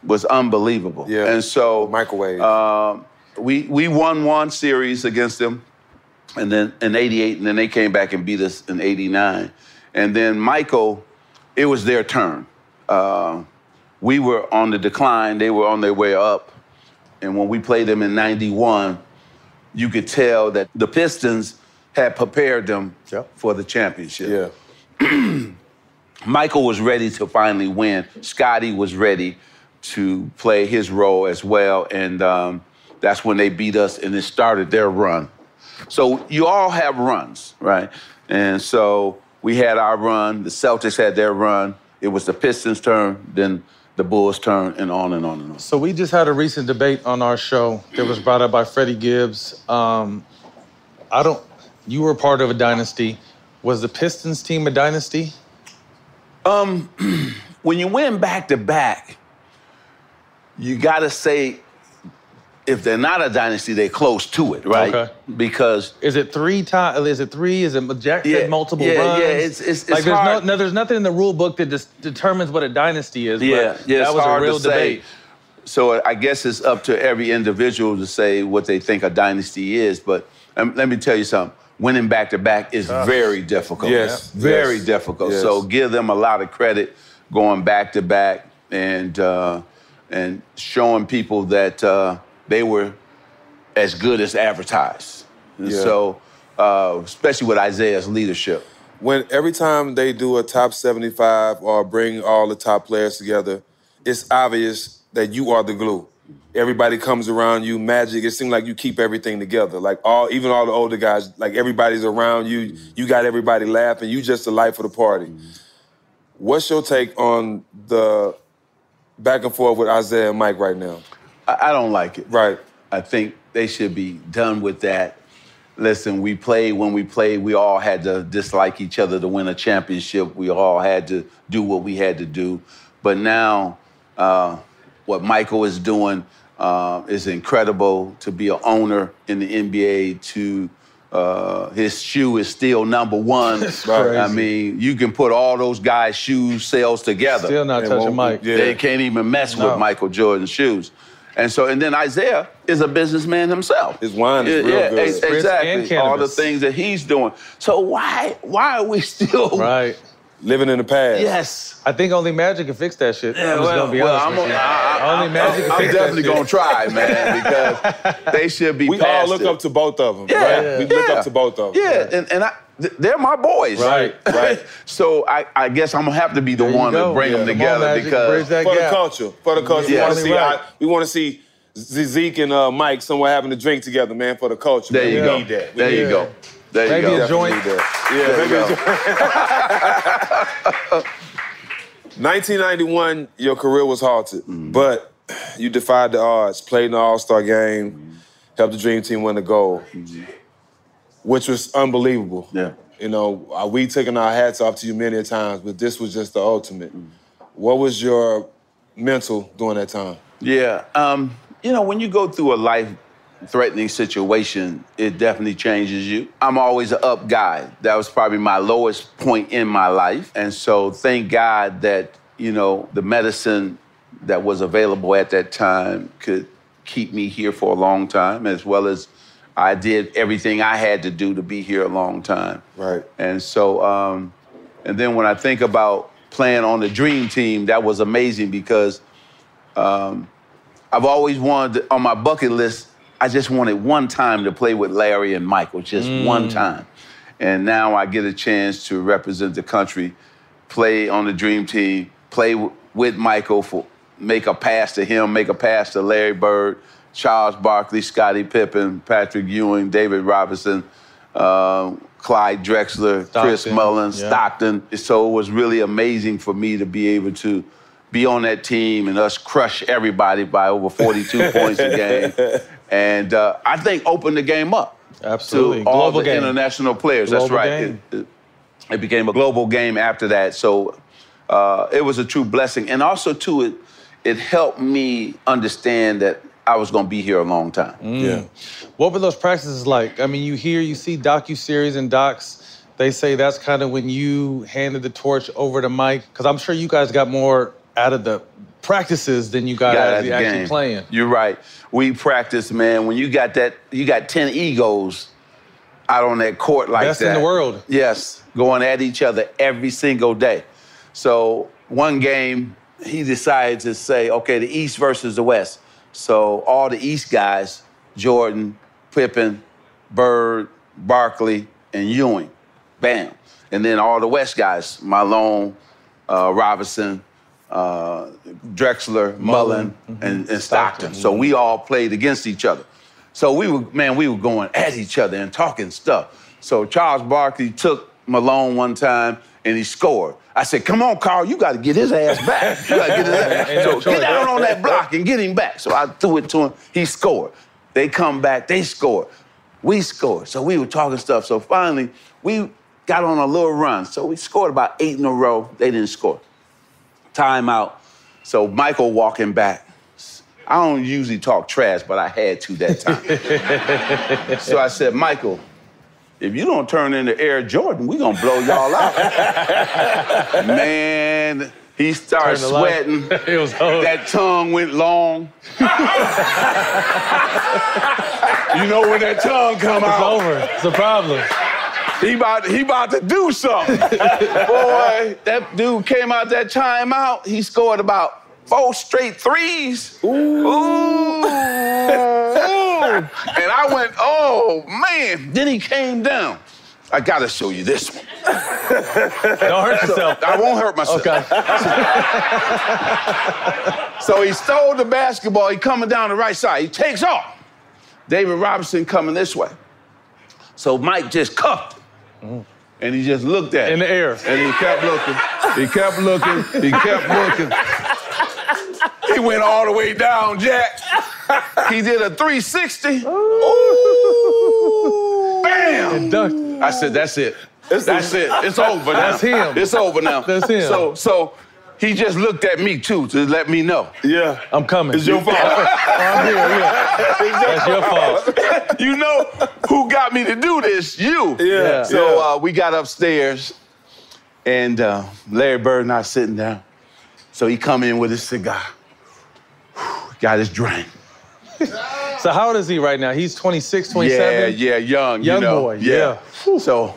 was unbelievable. Yeah. And so microwave. Um, we we won one series against them, and then in '88, and then they came back and beat us in '89, and then Michael, it was their turn. Uh, we were on the decline; they were on their way up, and when we played them in '91, you could tell that the Pistons had prepared them for the championship. Yeah. Michael was ready to finally win. Scottie was ready to play his role as well, and um, that's when they beat us, and it started their run. So you all have runs, right? And so we had our run. The Celtics had their run. It was the Pistons' turn, then the Bulls' turn, and on and on and on. So we just had a recent debate on our show that was brought up by Freddie Gibbs. Um, I don't. You were part of a dynasty. Was the Pistons team a dynasty? Um, when you win back to back, you got to say if they're not a dynasty, they're close to it, right? Okay. Because is it three times? Is it three? Is it Jack said Yeah, multiple yeah, runs? yeah, it's- it's- like it's there's hard. no, no there's nothing in the rule book that dis- determines what a dynasty is. Yeah, but yeah, that it's was hard a real to say. So I guess it's up to every individual to say what they think a dynasty is. But um, let me tell you something: winning back to back is Tough. very difficult. Yes, very yes, difficult. yes. So give them a lot of credit going back to back and uh, and showing people that uh, they were as good as advertised. Yeah. So uh, especially with Isiah's leadership. when every time they do a top 75 or bring all the top players together, it's obvious that you are the glue. Everybody comes around you, magic. It seems like you keep everything together. Like all, even all the older guys, like everybody's around you. You got everybody laughing. You just the life of the party. What's your take on the back and forth with Isiah and Mike right now? I, I don't like it. Right. I think they should be done with that. Listen, we played when we played. We all had to dislike each other to win a championship. We all had to do what we had to do. But now, uh, what Michael is doing uh, is incredible. To be an owner in the NBA, to uh, his shoe is still number one. That's I mean, you can put all those guys' shoe sales together. Still not They touching Mike. They can't even mess No. with Michael Jordan's shoes. And so, and then Isiah is a businessman himself. His wine is yeah, real yeah, good. ex- exactly. and All the things that he's doing. So why, why are we still? Right. Living in the past. Yes. I think only Magic can fix that shit. I'm just well, gonna be well, honest I'm, with you. I, I, only I'm- Magic can I'm definitely gonna try, man, because they should be. We all look it. up to both of them, Yeah, right? We look yeah. up to both of them. Yeah, and, and I, th- they're my boys. Right, right. so I, I guess I'm gonna have to be the There one to bring Yeah. them Come on, together because bridge that for the culture. For the culture. Yeah. We want to see. Right. I- we want to see Z- Zeke and uh, Mike somewhere having a drink together, man. For the culture. there man. you we go. Need that. We There need you go. There you Maybe go. a joint. Need that. There you Yeah, maybe a joint. 1991, your career was halted, Mm-hmm. but you defied the odds, played in the All Star game, helped the Dream Team win the gold, which was unbelievable. Yeah. You know, uh, we taken our hats off to you many a times, but this was just the ultimate. Mm-hmm. What was your mental during that time? Yeah. Um, you know, when you go through a life threatening situation, it definitely changes you. I'm always an up guy. That was probably my lowest point in my life. And so thank God that, you know, the medicine that was available at that time could keep me here for a long time, as well as I did everything I had to do to be here a long time. Right. And so, um, and then when I think about playing on the dream team, that was amazing because um, I've always wanted on my bucket list. I just wanted one time to play with Larry and Michael, just Mm. one time. And now I get a chance to represent the country, play on the dream team, play w- with Michael for make a pass to him, make a pass to Larry Bird, Charles Barkley, Scottie Pippen, Patrick Ewing, David Robinson, uh, Clyde Drexler, Chris Stockton, Mullins, yeah. Stockton. So it was really amazing for me to be able to be on that team and us crush everybody by over 42 points a game. And uh, I think opened the game up Absolutely. to all Global the game. international players. That's right. It, it- it became a global game after that. So uh, it was a true blessing. And also, too, it, it helped me understand that I was going to be here a long time. Mm. What were those practices like? I mean, you hear, you see docu series and docs. They say that's kind of when you handed the torch over to Mike, because I'm sure you guys got more out of the practices than you got, Got out out of the the actually game. playing. You're right. We practice, man. When you got that, you got 10 egos out on that court like Best that. in the world. Yes, going at each other every single day. So one game, he decided to say, okay, the East versus the West. So all the East guys, Jordan, Pippen, Bird, Barkley, and Ewing, bam. And then all the West guys, Malone, uh, Robinson, uh, Drexler, Mullin, and, and Stockton. So we all played against each other. So we were, man, we were going at each other and talking stuff. So Charles Barkley took Malone one time and he scored. I said, come on, Karl, you got to get his ass back. You got to get his ass no So get down on that block and get him back. So I threw it to him. He scored. They come back, they scored. We scored. So we were talking stuff. So finally, we got on a little run. So we scored about eight in a row. They didn't score. Timeout. So Michael walking back. I don't usually talk trash, but I had to that time. so I said, Michael, if you don't turn into Air Jordan, we gonna blow y'all out. Man, he started Turned the light- sweating. It was hard. That tongue went long. you know when that tongue come It's out. over. It's a problem. He about he about to do something. Boy, that dude came out that timeout. He scored about four straight threes. Ooh. and I went, oh man. Then he came down. I gotta show you this one. Don't hurt yourself. I won't hurt myself. Okay. So he stole the basketball. He coming down the right side. He takes off. David Robinson coming this way. So Mike just cuffed him. And he just looked at In the air. And he kept looking. He kept looking. He kept looking. He went all the way down, Jack. He did a 360. Ooh. Bam! Dunked. I said, that's it. That's it. It's over now. That's him. It's over now. That's him. So, so he just looked at me too to let me know. Yeah. I'm coming. It's your fault. I'm here, yeah. That's your fault. you know who got me to do this? You. Yeah. So Yeah. uh, we got upstairs, and uh, Larry Bird and I sitting down. So he come in with his cigar. Got his drink. So how old is he right now? He's 26, Yeah, 27? yeah, young. Young you know. boy, yeah. So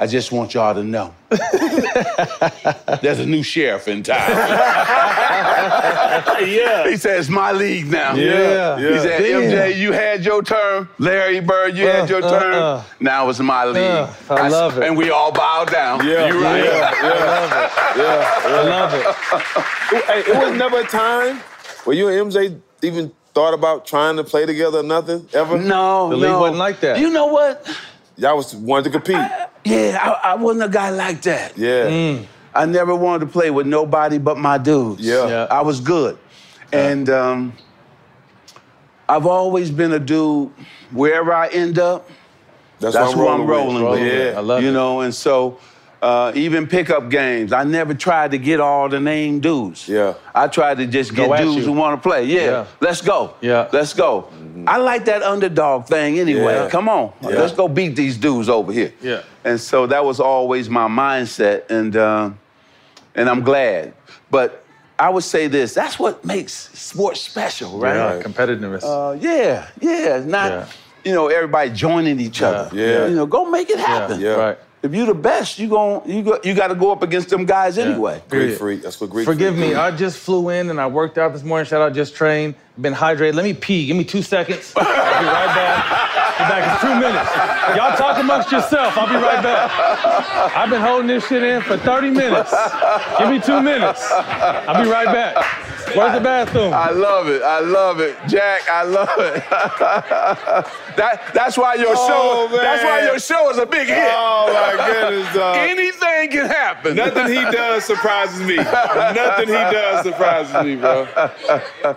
I just want y'all to know. There's a new sheriff in town. yeah. He said, it's my league now. Yeah. He said, Damn. MJ, you had your turn. Larry Bird, you Uh, had your uh, turn. uh. Now it's my league. Uh, I s- love it. And we all bowed down. Yeah, You're right. yeah, I love it. Hey, it was never a time where you and MJ even thought about trying to play together or nothing ever. No, The league no. wasn't like that. You know what? Y'all was wanted to compete. Yeah, I, I wasn't a guy like that. Yeah. I never wanted to play with nobody but my dudes. Yeah. Yeah. I was good. And um, I've always been a dude, wherever I end up, That's, that's who I'm with. rolling with. Yeah. I love you it. know, and so uh, even pickup games, I never tried to get all the name dudes. Yeah. I tried to just get dudes who want to play. Yeah, Yeah. let's go. Yeah. let's go. I like that underdog thing anyway. Yeah. Come on, Yeah. let's go beat these dudes over here. Yeah. And so that was always my mindset, and uh, and I'm glad. But I would say this: that's what makes sports special, right? Yeah, competitiveness. Uh, yeah, yeah. Not Yeah. you know everybody joining each other. Yeah. You know, go make it happen. Yeah. Right. If you're the best, you gon' you go, you got to go up against them guys anyway. Period. freak. That's what Greek Forgive freak me. is. I just flew in and I worked out this morning. Shout out, just trained. Been hydrated. Let me pee. Give me two seconds. I'll be right back. Be back in two minutes. Y'all talk amongst yourself. I'll be right back. I've been holding this shit in for 30 minutes. Give me two minutes. I'll be right back. Where's the bathroom? I love it. I love it, Jack. I love it. that that's why your Oh, show. That's why your show is a big hit. Oh my goodness, dog. Anything can happen. Nothing he does surprises me. Nothing he does surprises me, bro.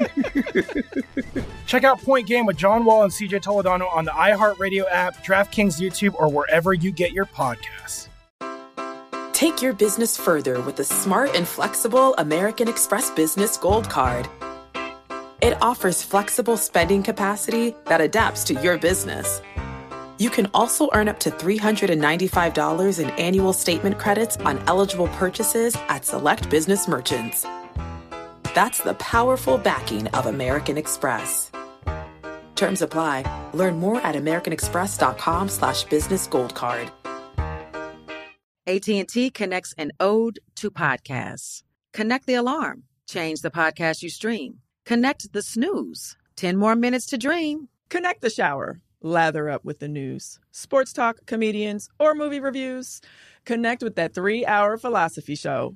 Check out Point Game with John Wall and CJ Toledano on the iHeartRadio app, DraftKings YouTube, or wherever you get your podcasts. Take your business further with the smart and flexible American Express Business Gold Card. It offers flexible spending capacity that adapts to your business. You can also earn up to $395 in annual statement credits on eligible purchases at select business merchants. That's the powerful backing of American Express. Terms apply. Learn more at americanexpress.com slash business gold card. AT&T connects an ode to podcasts. Connect the alarm. Change the podcast you stream. Connect the snooze. 10 more minutes to dream. Connect the shower. Lather up with the news, sports talk, comedians, or movie reviews. Connect with that three hour philosophy show.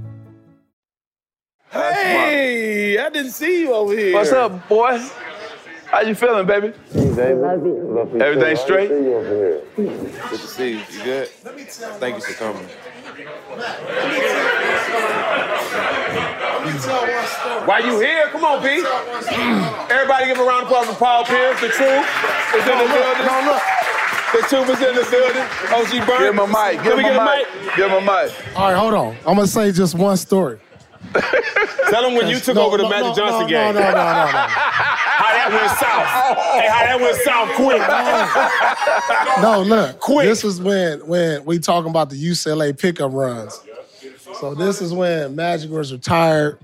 Hey, I didn't see you over here. What's up, boy? How you feeling, baby? Hey, baby. Love you. Everything straight? Good to see you. You good? Thank you for coming. Why you here? Come on, Pete. Everybody give a round of applause for Paul Pierce. The truth is in the building. The truth is in the building. OG Burns. Give him a mic. Give me him a mic. Give him a mic. All right, hold on. I'm gonna say just one story. Tell them when you took No, over the no, Magic no, Johnson no, game. No, no, no, no, no. how that went south. Hey, how that went south quick. no, look. Quick. This is when when we talking about the UCLA pickup runs. So this is when Magic was retired,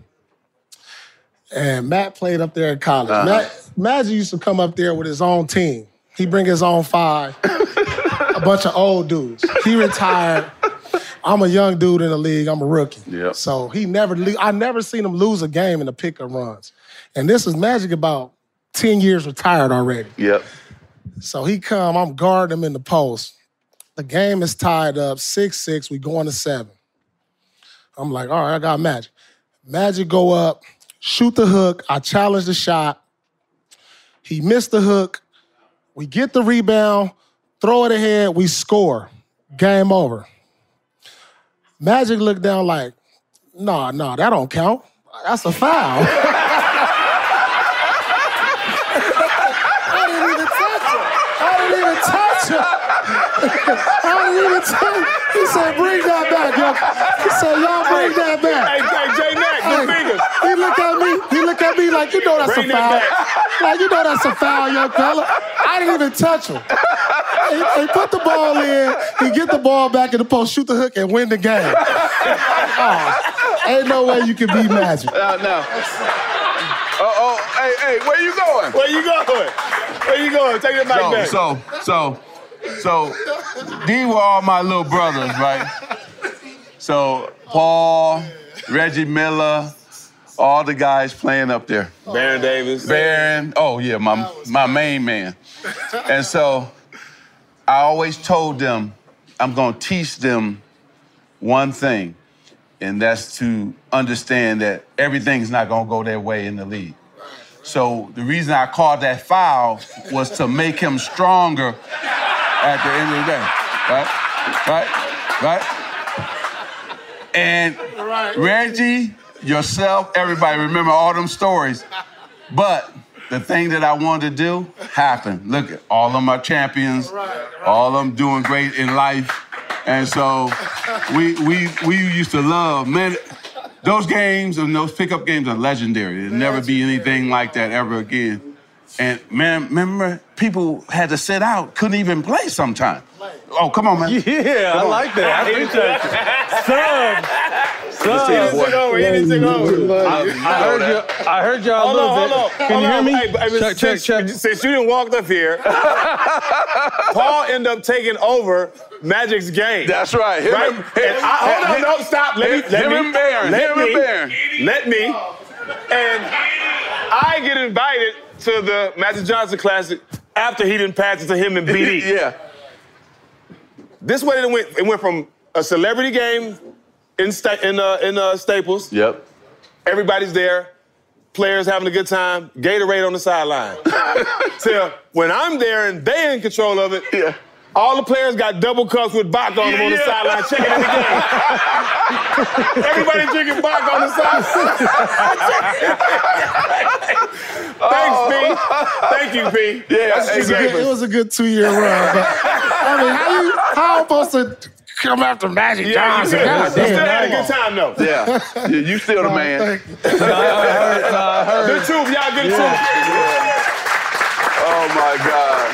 and Matt played up there in college. Uh-huh. Matt, Magic used to come up there with his own team. He bring his own five, a bunch of old dudes. He retired. I'm a young dude in the league. I'm a rookie. Yep. So he never. le- I never seen him lose a game in the pickup runs. And this is Magic about ten years retired already. Yep. So he come, I'm guarding him in the post. The game is tied up, 6-6, we going to seven. I'm like, all right, I got Magic. Magic go up, shoot the hook, I challenge the shot. He missed the hook. We get the rebound, throw it ahead, we score. Game over. Magic looked down like, nah, nah, that don't count. That's a foul. I didn't even touch him. I didn't even touch him. I didn't even touch him. He said, bring that back, yo. He said, y'all bring that back. Hey, hey, J Mac, your fingers. He look at me. He look at me like, you know that's Bring a that foul. Like, you know that's a foul, young fella. I didn't even touch him. He, he put the ball in. He get the ball back in the post, shoot the hook, and win the game. Oh, ain't no way you can beat Magic. Uh, no, no. Oh, oh, hey, hey, where you going? Where you going? Where you going? Take the mic so, back. So, so, so, these were all my little brothers, right? So, Paul, Reggie Miller, all the guys playing up there. Baron Davis. Baron, oh yeah, my my main man. And so, I always told them, I'm gonna teach them one thing, and that's to understand that everything's not gonna go their way in the league. So the reason I called that foul was to make him stronger at the end of the day. Right? Right? Right? And Reggie, yourself, everybody remember all them stories. But the thing that I wanted to do happened. Look, at all of my champions. All of them doing great in life. And so we we we used to love, man, those games and those pickup games are legendary. There'll never be anything like that ever again. And man, remember, people had to sit out, couldn't even play sometimes. Oh, come on, man. Yeah, I on. like that. I appreciate it. Sub. He didn't take over. He didn't take over. I, I heard you. I heard y'all a Hold little on, bit. hold on. Can hold you hear me? Hey, hey, check, check, since, check. Since you didn't walk up here, Paul ended up taking over Magic's game. That's right. Him right? and- And I, hold on, no, stop. Let me. Let him me. and Baron, Let him me. and Baron. Let me. And I get invited to the Magic Johnson Classic after he didn't pass it to him and BD. yeah. This way it went. It went from a celebrity game in sta- in uh, in uh, Staples. Yep. Everybody's there. Players having a good time. Gatorade on the sideline. Till when I'm there and they in control of it, Yeah. All the players got double cups with Bach on them on the Yeah. sideline checking in the game. Everybody drinking Bach on the sideline. Thanks, P. Oh. Thank you, P. Yeah, That's what It you was, a gave good, it was a good two year run. But I mean, how you how I'm supposed to come after Magic Yeah, you Johnson? still, God you still had a good time, though. Yeah. You- you still the man. Thank you. No, I heard. No, I heard. Good truth, y'all. Good Oh my God.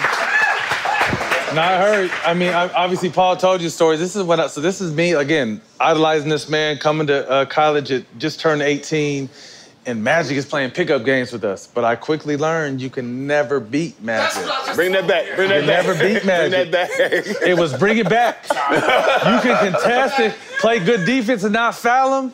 No, I heard. I mean, I, obviously, Paul told you stories. This is what. I, so this is me again, idolizing this man, coming to uh, college at just turned 18, and Magic is playing pickup games with us. But I quickly learned you can never beat Magic. Bring that back. Bring that You back. never beat Magic. Bring that back. It was bring it back. You can contest it, play good defense, and not foul him.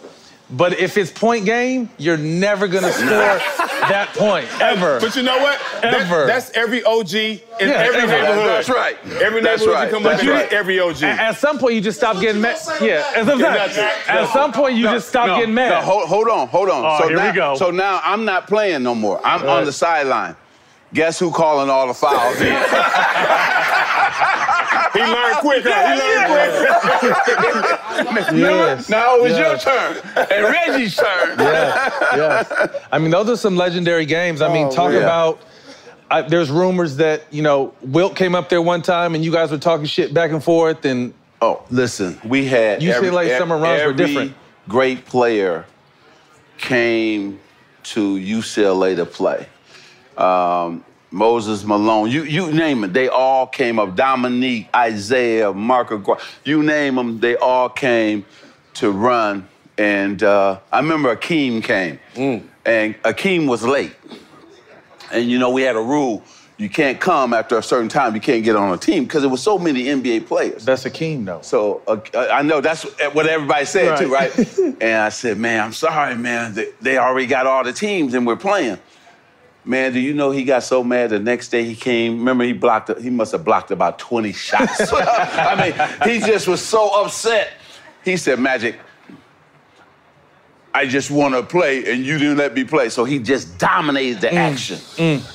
But if it's point game, you're never gonna score that point ever. But you know what? That- Ever. that's every OG in Yeah, every ever. neighborhood. That's right. Every That's neighborhood right. you come up That's in, right. every OG. At, at some point, you just stop getting mad. Yeah, at some, that's it. at some point, you just stop no, getting mad. No, hold, hold on, hold on. Oh, so here we now, go. So now I'm not playing no more. I'm Right. on the sideline. Guess who calling all the fouls? in? he learned quick, huh? He learned quick. Yes. now it was your turn and Reggie's turn. yes, yes. I mean, those are some legendary games. I mean, Oh, talk yeah. about. I, there's rumors that you know Wilt came up there one time and you guys were talking shit back and forth and Oh, listen, we had UCLA summer runs were different. Great player came to UCLA to play. um, Moses Malone, you you name it, they all came up. Dominique, Isiah, Mark Aguirre, you name them, they all came to run. And uh, I remember Akeem came, and Akeem was late. And you know, we had a rule you can't come after a certain time, you can't get on a team because there was so many NBA players. That's Akeem, though. So uh, I know that's what everybody said too, Right. right? and I said, man, I'm sorry, man. They, they already got all the teams and we're playing. Man, do you know he got so mad the next day he came? Remember, he blocked. He must have blocked about 20 shots. I mean, he just was so upset. He said, Magic, I just want to play and you didn't let me play. So he just dominated the action.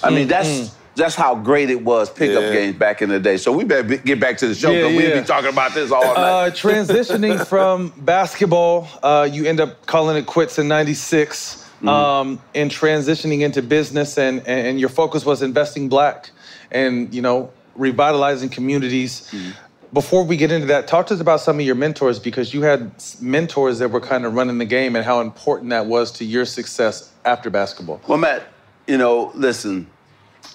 I mean, that's that's how great it was pickup Yeah. games back in the day. So we better be- get back to the show because we'll be talking about this all night. Uh, transitioning from basketball, uh, you end up calling it quits in '96. Mm-hmm. Um, and transitioning into business, and, and your focus was investing black, and you know revitalizing communities. Mm-hmm. Before we get into that, talk to us about some of your mentors because you had mentors that were kind of running the game, and how important that was to your success after basketball. Well, Matt, you know, listen,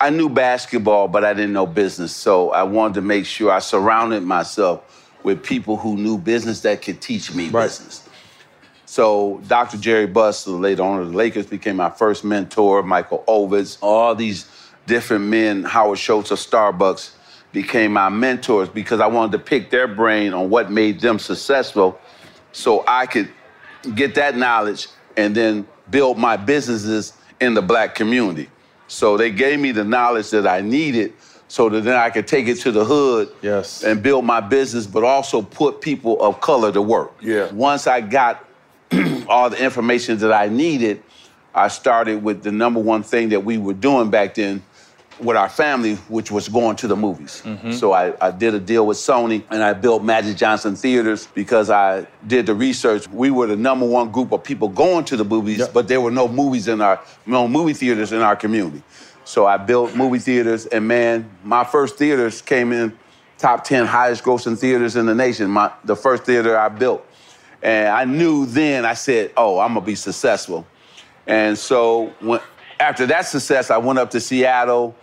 I knew basketball, but I didn't know business. So I wanted to make sure I surrounded myself with people who knew business that could teach me business. So Dr. Jerry Buss, the late owner of the Lakers, became my first mentor. Michael Ovitz, all these different men, Howard Schultz of Starbucks, became my mentors because I wanted to pick their brain on what made them successful so I could get that knowledge and then build my businesses in the black community. So they gave me the knowledge that I needed so that then I could take it to the hood yes. and build my business, but also put people of color to work. Yeah. Once I got all the information that I needed, I started with the number one thing that we were doing back then with our family, which was going to the movies. Mm-hmm. So I, I did a deal with Sony and I built Magic Johnson Theaters because I did the research. We were the number one group of people going to the movies, but there were no movies in our no movie theaters in our community. So I built movie theaters and man, my first theaters came in top 10 highest grossing theaters in the nation. My the first theater I built. And I knew then I said, "Oh, I'm going to be successful." And so when, after that success, I went up to Seattle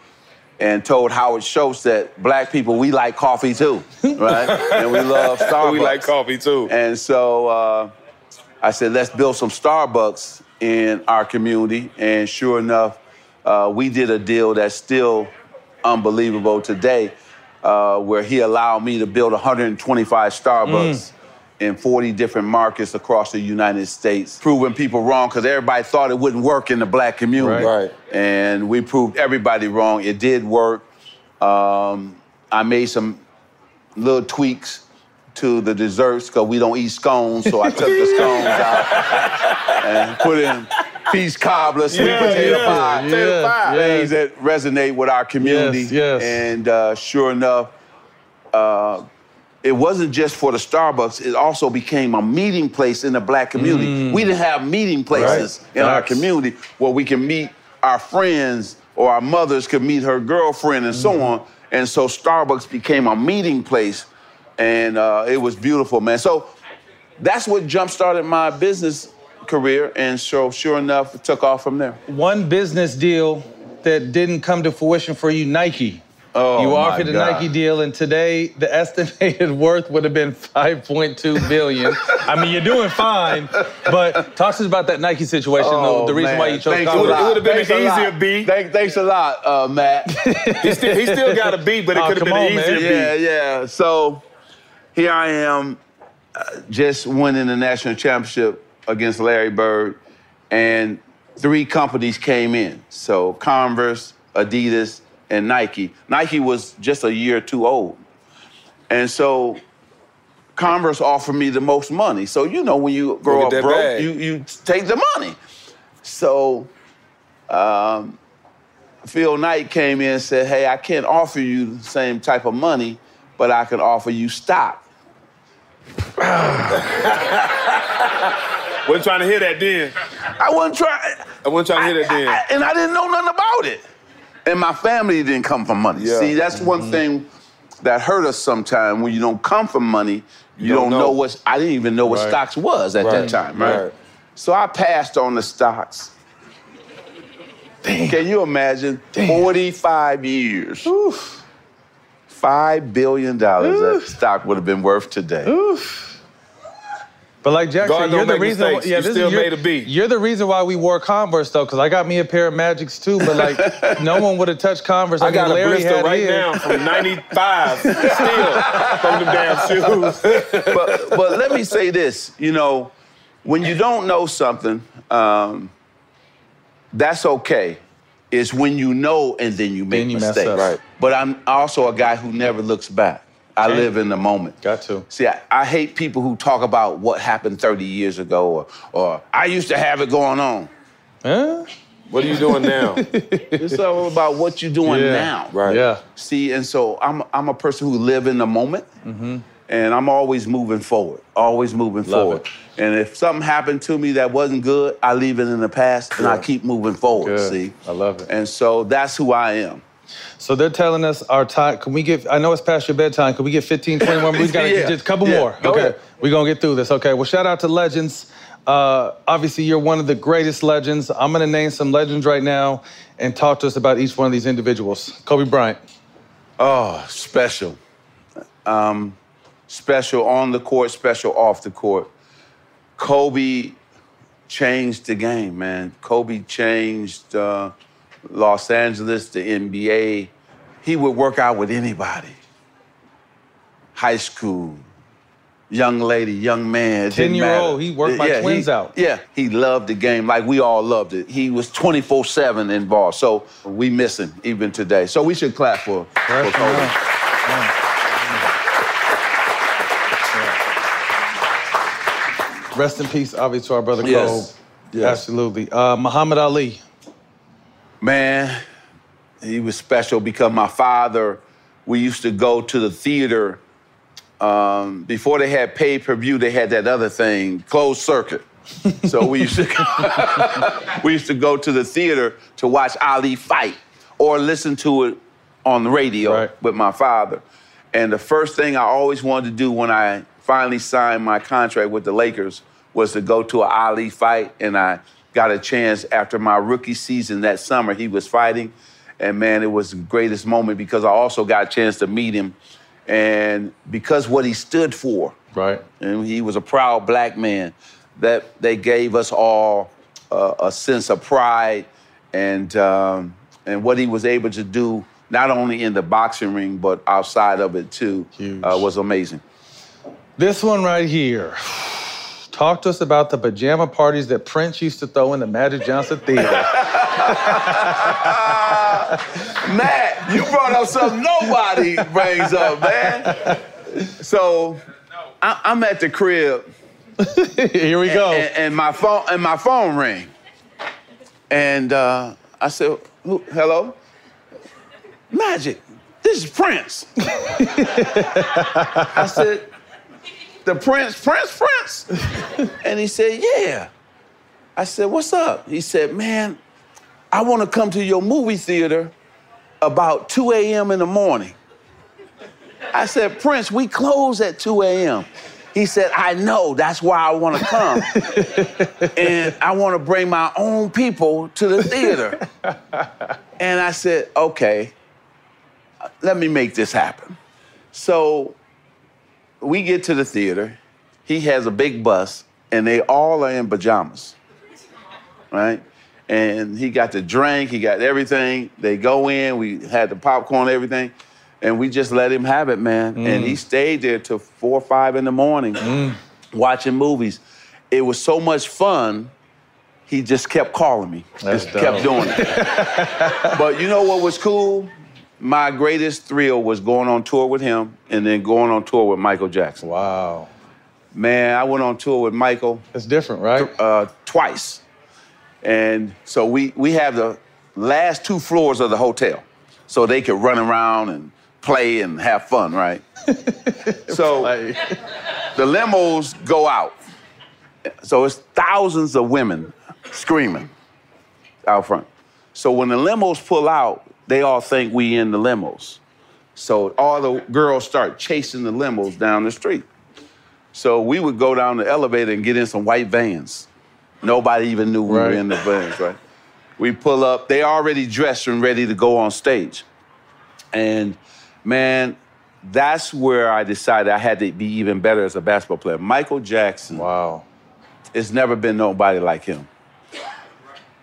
and told Howard Schultz that black people, we like coffee too, right? and we love Starbucks. We like coffee too. And so uh, I said, let's build some Starbucks in our community. And sure enough, uh, we did a deal that's still unbelievable today, uh, where he allowed me to build 125 Starbucks in 40 different markets across the United States, proving people wrong because everybody thought it wouldn't work in the black community. Right. Right. And we proved everybody wrong. It did work. Um, I made some little tweaks to the desserts because we don't eat scones, so I took the scones out and put in peach cobbler, sweet Yeah, potato yeah, pie, yeah, things that resonate with our community. Yes, yes. And uh, sure enough, uh, it wasn't just for the Starbucks, it also became a meeting place in the black community. Mm. We didn't have meeting places Right. in our community where we can meet our friends or our mothers could meet her girlfriend and Mm-hmm. so on. And so Starbucks became a meeting place and uh, it was beautiful, man. So that's what jump started my business career. And so sure enough, it took off from there. One business deal that didn't come to fruition for you, Nike. Oh, you offered a God. Nike deal, and today the estimated worth would have been 5.2 billion. I mean, you're doing fine, but talk to us about that Nike situation. the, the reason why you chose Oh, Thanks a Converse. lot. Thanks a lot. Thank- thanks a lot, uh, Matt. He still- he still got a beat, but it Oh, could've come been an easier man. beat. Yeah, yeah. So here I am, uh, just winning the national championship against Larry Bird, and three companies came in. So Converse, Adidas, and Nike. Nike was just a year or two old. And so Converse offered me the most money. So you know when you grow Go up broke, bag. you, you take the money. So um, Phil Knight came in and said, hey, I can't offer you the same type of money, but I can offer you stock. Wasn't trying to hear that then. I wasn't trying. I wasn't trying to hear that then. I- and I didn't know nothing about it. And my family didn't come from money. Yeah. See, that's Mm-hmm. one thing that hurt us sometimes when you don't come from money. You, You don't, don't know. know. what I didn't even know what Right. stocks was at that time, right? Right. So I passed on the stocks. Can you imagine? 45 years. Oof. Five billion dollars that stock would have been worth today. But like Jack God said, you're the reason. mistakes. Yeah, You this still is, you're, made a beat. You're the reason why we wore Converse though, because I got me a pair of Magics too. But like, no one would have touched Converse. I, I got mean, a Larry blister right his. now from 95 still from them damn shoes. but but let me say this, you know, when you don't know something, um, that's okay. It's when you know and then you make Then you mess mistakes. up. Right. But I'm also a guy who never looks back. I Okay. live in the moment. Got to. See, I, I hate people who talk about what happened 30 years ago or, or I used to have it going on. Huh? What are you doing now? it's all about what you're doing Yeah. now. Right. Yeah. See, and so I'm I'm a person who live in the moment, mm-hmm. and I'm always moving forward, always moving Love forward. And if something happened to me that wasn't good, I leave it in the past and I keep moving forward. Good. See, I love it. and so that's who I am. So they're telling us our time. Can we get? I know it's past your bedtime. Can we get 15, 20 more? We got to Yeah. just a couple Yeah. more. Go okay, ahead. we're gonna get through this. Okay. Well, shout out to legends. Uh, obviously, you're one of the greatest legends. I'm gonna name some legends right now and talk to us about each one of these individuals. Kobe Bryant. Oh, special. Um, special on the court, special off the court. Kobe changed the game, man. Kobe changed uh, Los Angeles, the NBA. He would work out with anybody. High school, young lady, young man. ten-year-old—he worked my Yeah, twins he- out. Yeah, he loved the game like we all loved it. He was 24-7 involved. So we miss him even today. So we should clap for, for Kobe. Rest in peace, obviously, to our brother Yes. Kobe. Yes. Absolutely. Uh, Muhammad Ali. Man, he was special because my father, we used to go to the theater. Um, before they had pay per view, they had that other thing, closed circuit. so we used to we used to go to the theater to watch Ali fight or listen to it on the radio with my father. And the first thing I always wanted to do when I finally signed my contract with the Lakers was to go to an Ali fight. And I got a chance after my rookie season that summer. He was fighting. And man, it was the greatest moment because I also got a chance to meet him. And because what he stood for. Right. And he was a proud black man. That they gave us all uh, a sense of pride and um, and what he was able to do not only in the boxing ring but outside of it too uh, was amazing. This one right here. Talk to us about the pajama parties that Prince used to throw in the Magic Johnson Theater. Matt, you brought up something nobody brings up, man. So I, I'm at the crib. Here we go. And, and my phone and my phone rang. And uh, I said, Who, "Hello, Magic. This is Prince." I said, "The Prince, Prince, Prince." And he said, "Yeah." I said, "What's up?" He said, "Man, I want to come to your movie theater about 2 a.m. in the morning." I said, "Prince, we close at 2 a.m." He said, I know, that's why I want to come. and I want to bring my own people to the theater. and I said, okay, let me make this happen. So we get to the theater. He has a big bus, and they all are in pajamas, right? And he got the drink, he got everything. They go in, we had the popcorn, everything. And we just let him have it, man. And he mm. stayed there till four or five in the morning mm. watching movies. It was so much fun, he just kept calling me. That's just kept doing it. but you know what was cool? My greatest thrill was going on tour with him and then going on tour with Michael Jackson. Wow. Man, I went on tour with Michael. It's different, right? Uh, twice. And so we, we have the last two floors of the hotel so they could run around and play and have fun, right? so the limos go out. So it's thousands of women screaming out front. So when the limos pull out, they all think we in the limos. So all the girls start chasing the limos down the street. So we would go down the elevator and get in some white vans. Nobody even knew we were in the vans, right? We pull up. They already dressed and ready to go on stage. And man, that's where I decided I had to be even better as a basketball player. Michael Jackson. Wow. It's never been nobody like him.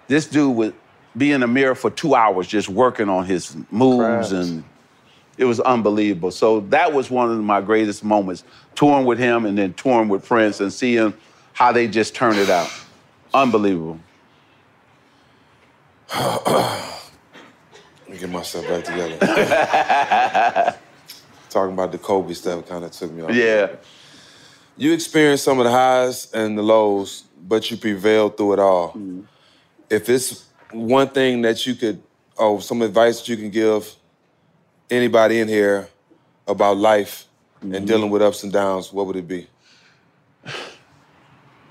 This dude would be in the mirror for two hours just working on his moves and it was unbelievable. So that was one of my greatest moments, touring with him and then touring with Prince and seeing how they just turned it out. Unbelievable. Let me get myself back together. Talking about the Kobe stuff kind of took me off. Yeah. You experienced some of the highs and the lows, but you prevailed through it all. Mm-hmm. If it's one thing that you could, oh, some advice that you can give anybody in here about life Mm-hmm. and dealing with ups and downs, what would it be?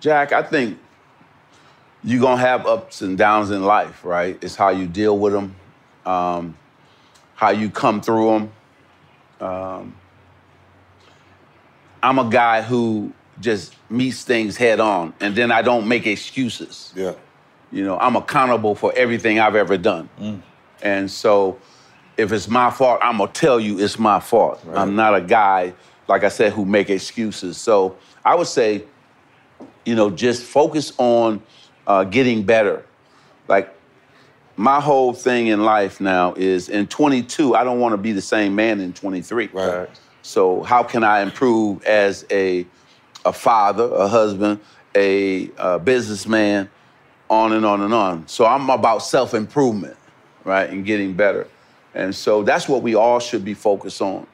Jack, I think you're gonna have ups and downs in life, right? It's how you deal with them, um, how you come through them. Um, I'm a guy who just meets things head on, and then I don't make excuses. Yeah. You know, I'm accountable for everything I've ever done, and so if it's my fault, I'm gonna tell you it's my fault. I'm not a guy, like I said, who make excuses. So I would say you know, just focus on uh, getting better. Like my whole thing in life now is in 22, I don't want to be the same man in 23. Right. So how can I improve as a a father, a husband, a, uh businessman, on and on and on. So I'm about self improvement, right, and getting better. And so that's what we all should be focused on.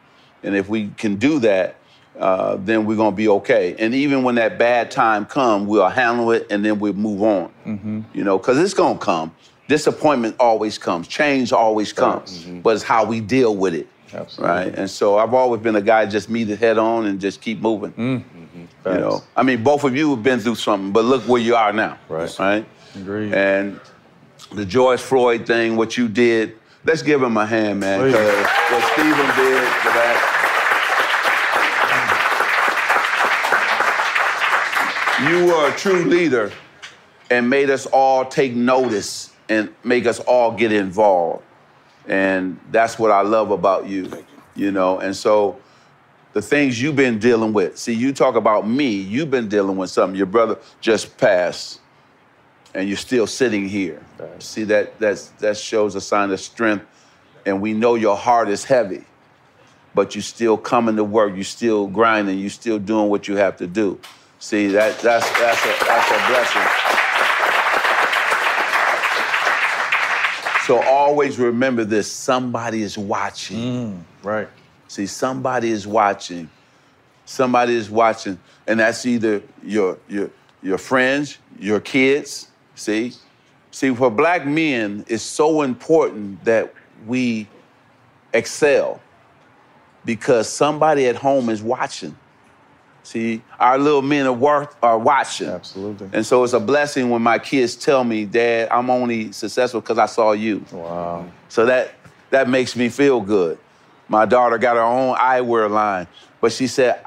And if we can do that, uh, then we're gonna be okay. And even when that bad time comes, we'll handle it and then we'll move on. Mm-hmm. You know, because it's gonna come. Disappointment always comes. Change always comes. But it's how we deal with it. Right. And so I've always been a guy just meet it head on and just keep moving. You know, I mean, both of you have been through something, but look where you are now. Right. Right. Agreed. And the George Floyd thing, what you did, let's give him a hand, man. Because what Stephen did for that. You were a true leader and made us all take notice and make us all get involved. And that's what I love about you, you know. And so the things you've been dealing with. See, you talk about me, you've been dealing with something. Your brother just passed and you're still sitting here. See that that's that shows a sign of strength and we know your heart is heavy. But you still coming to work, you still grinding, you still doing what you have to do. See, that that's that's a that's a blessing. So always remember this somebody is watching. Mm, right. See, somebody is watching. Somebody is watching. And that's either your your your friends, your kids. See? See, for black men, it's so important that we excel because somebody at home is watching. See, our little men at work are watching. Absolutely. And so it's a blessing when my kids tell me, Dad, I'm only successful because I saw you. Wow. So that that makes me feel good. My daughter got her own eyewear line, but she said,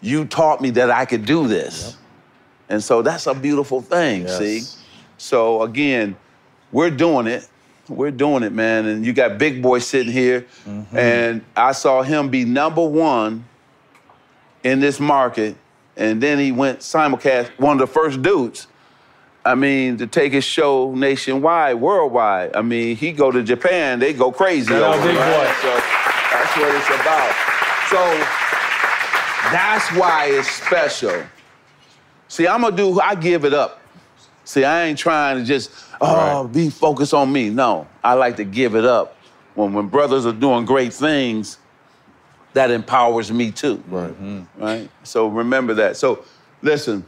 You taught me that I could do this. And so that's a beautiful thing, Yes. see? So again, we're doing it. We're doing it, man. And you got Big Boy sitting here, mm-hmm. and I saw him be number one in this market, and then he went simulcast, one of the first dudes. I mean, to take his show nationwide, worldwide. I mean, he go to Japan, they go crazy over Big right? Boy. So that's what it's about. So that's why it's special. See, I'm gonna do. I give it up. See, I ain't trying to just oh be focused on me. No, I like to give it up. When when brothers are doing great things, that empowers me too. Right. Mm-hmm. Right. So remember that. So listen,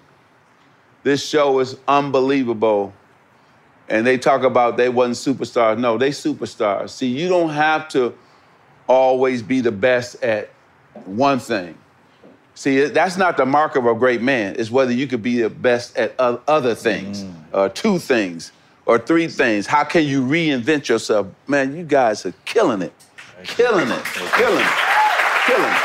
this show is unbelievable. And they talk about they wasn't superstars. No, they superstars. See, you don't have to always be the best at one thing. See, that's not the mark of a great man. It's whether you could be the best at other things, or two things, or three things. How can you reinvent yourself? Man, you guys are killing it. Killing it. Killing it. Killing it.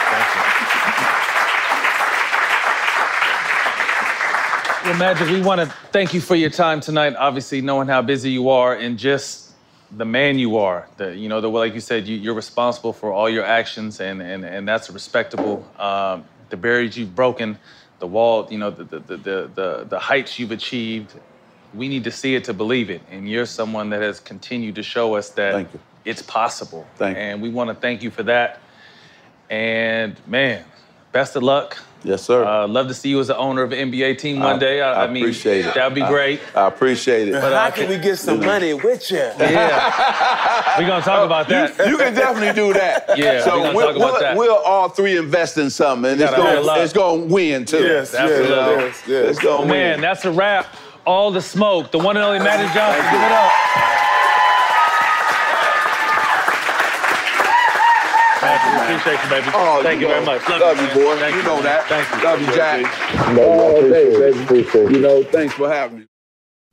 Well, Magic, we want to thank you for your time tonight. Obviously, knowing how busy you are and just the man you are. The, you know, the like you said, you, you're responsible for all your actions, and and and that's respectable. Um, the barriers you've broken, the wall, you know, the the the the, the, heights you've achieved. We need to see it to believe it, and you're someone that has continued to show us that it's possible. Thank and we want to thank you for that. And man, best of luck. Yes, sir. Uh, love to see you as the owner of an NBA team one day. I, I mean, appreciate it. That'd be great. I, appreciate it. But, uh, How can we get some money with you? Yeah. We're gonna talk about that. You, you can definitely do that. Yeah, So we're we'll, talk about we'll, that. we'll all three invest in something, and it's Gotta have a going lot. it's going to win too. Yes, absolutely. You know? It's going to Man, win. that's a wrap. All the smoke. The one and only Magic Johnson. Give it up. Magic, we appreciate you, baby. Oh, Thank you, know, very much. Love, you, boy. Thank you know man. that. Thank you. Love you, Jack. Oh, All day, baby. You know, thanks for having me.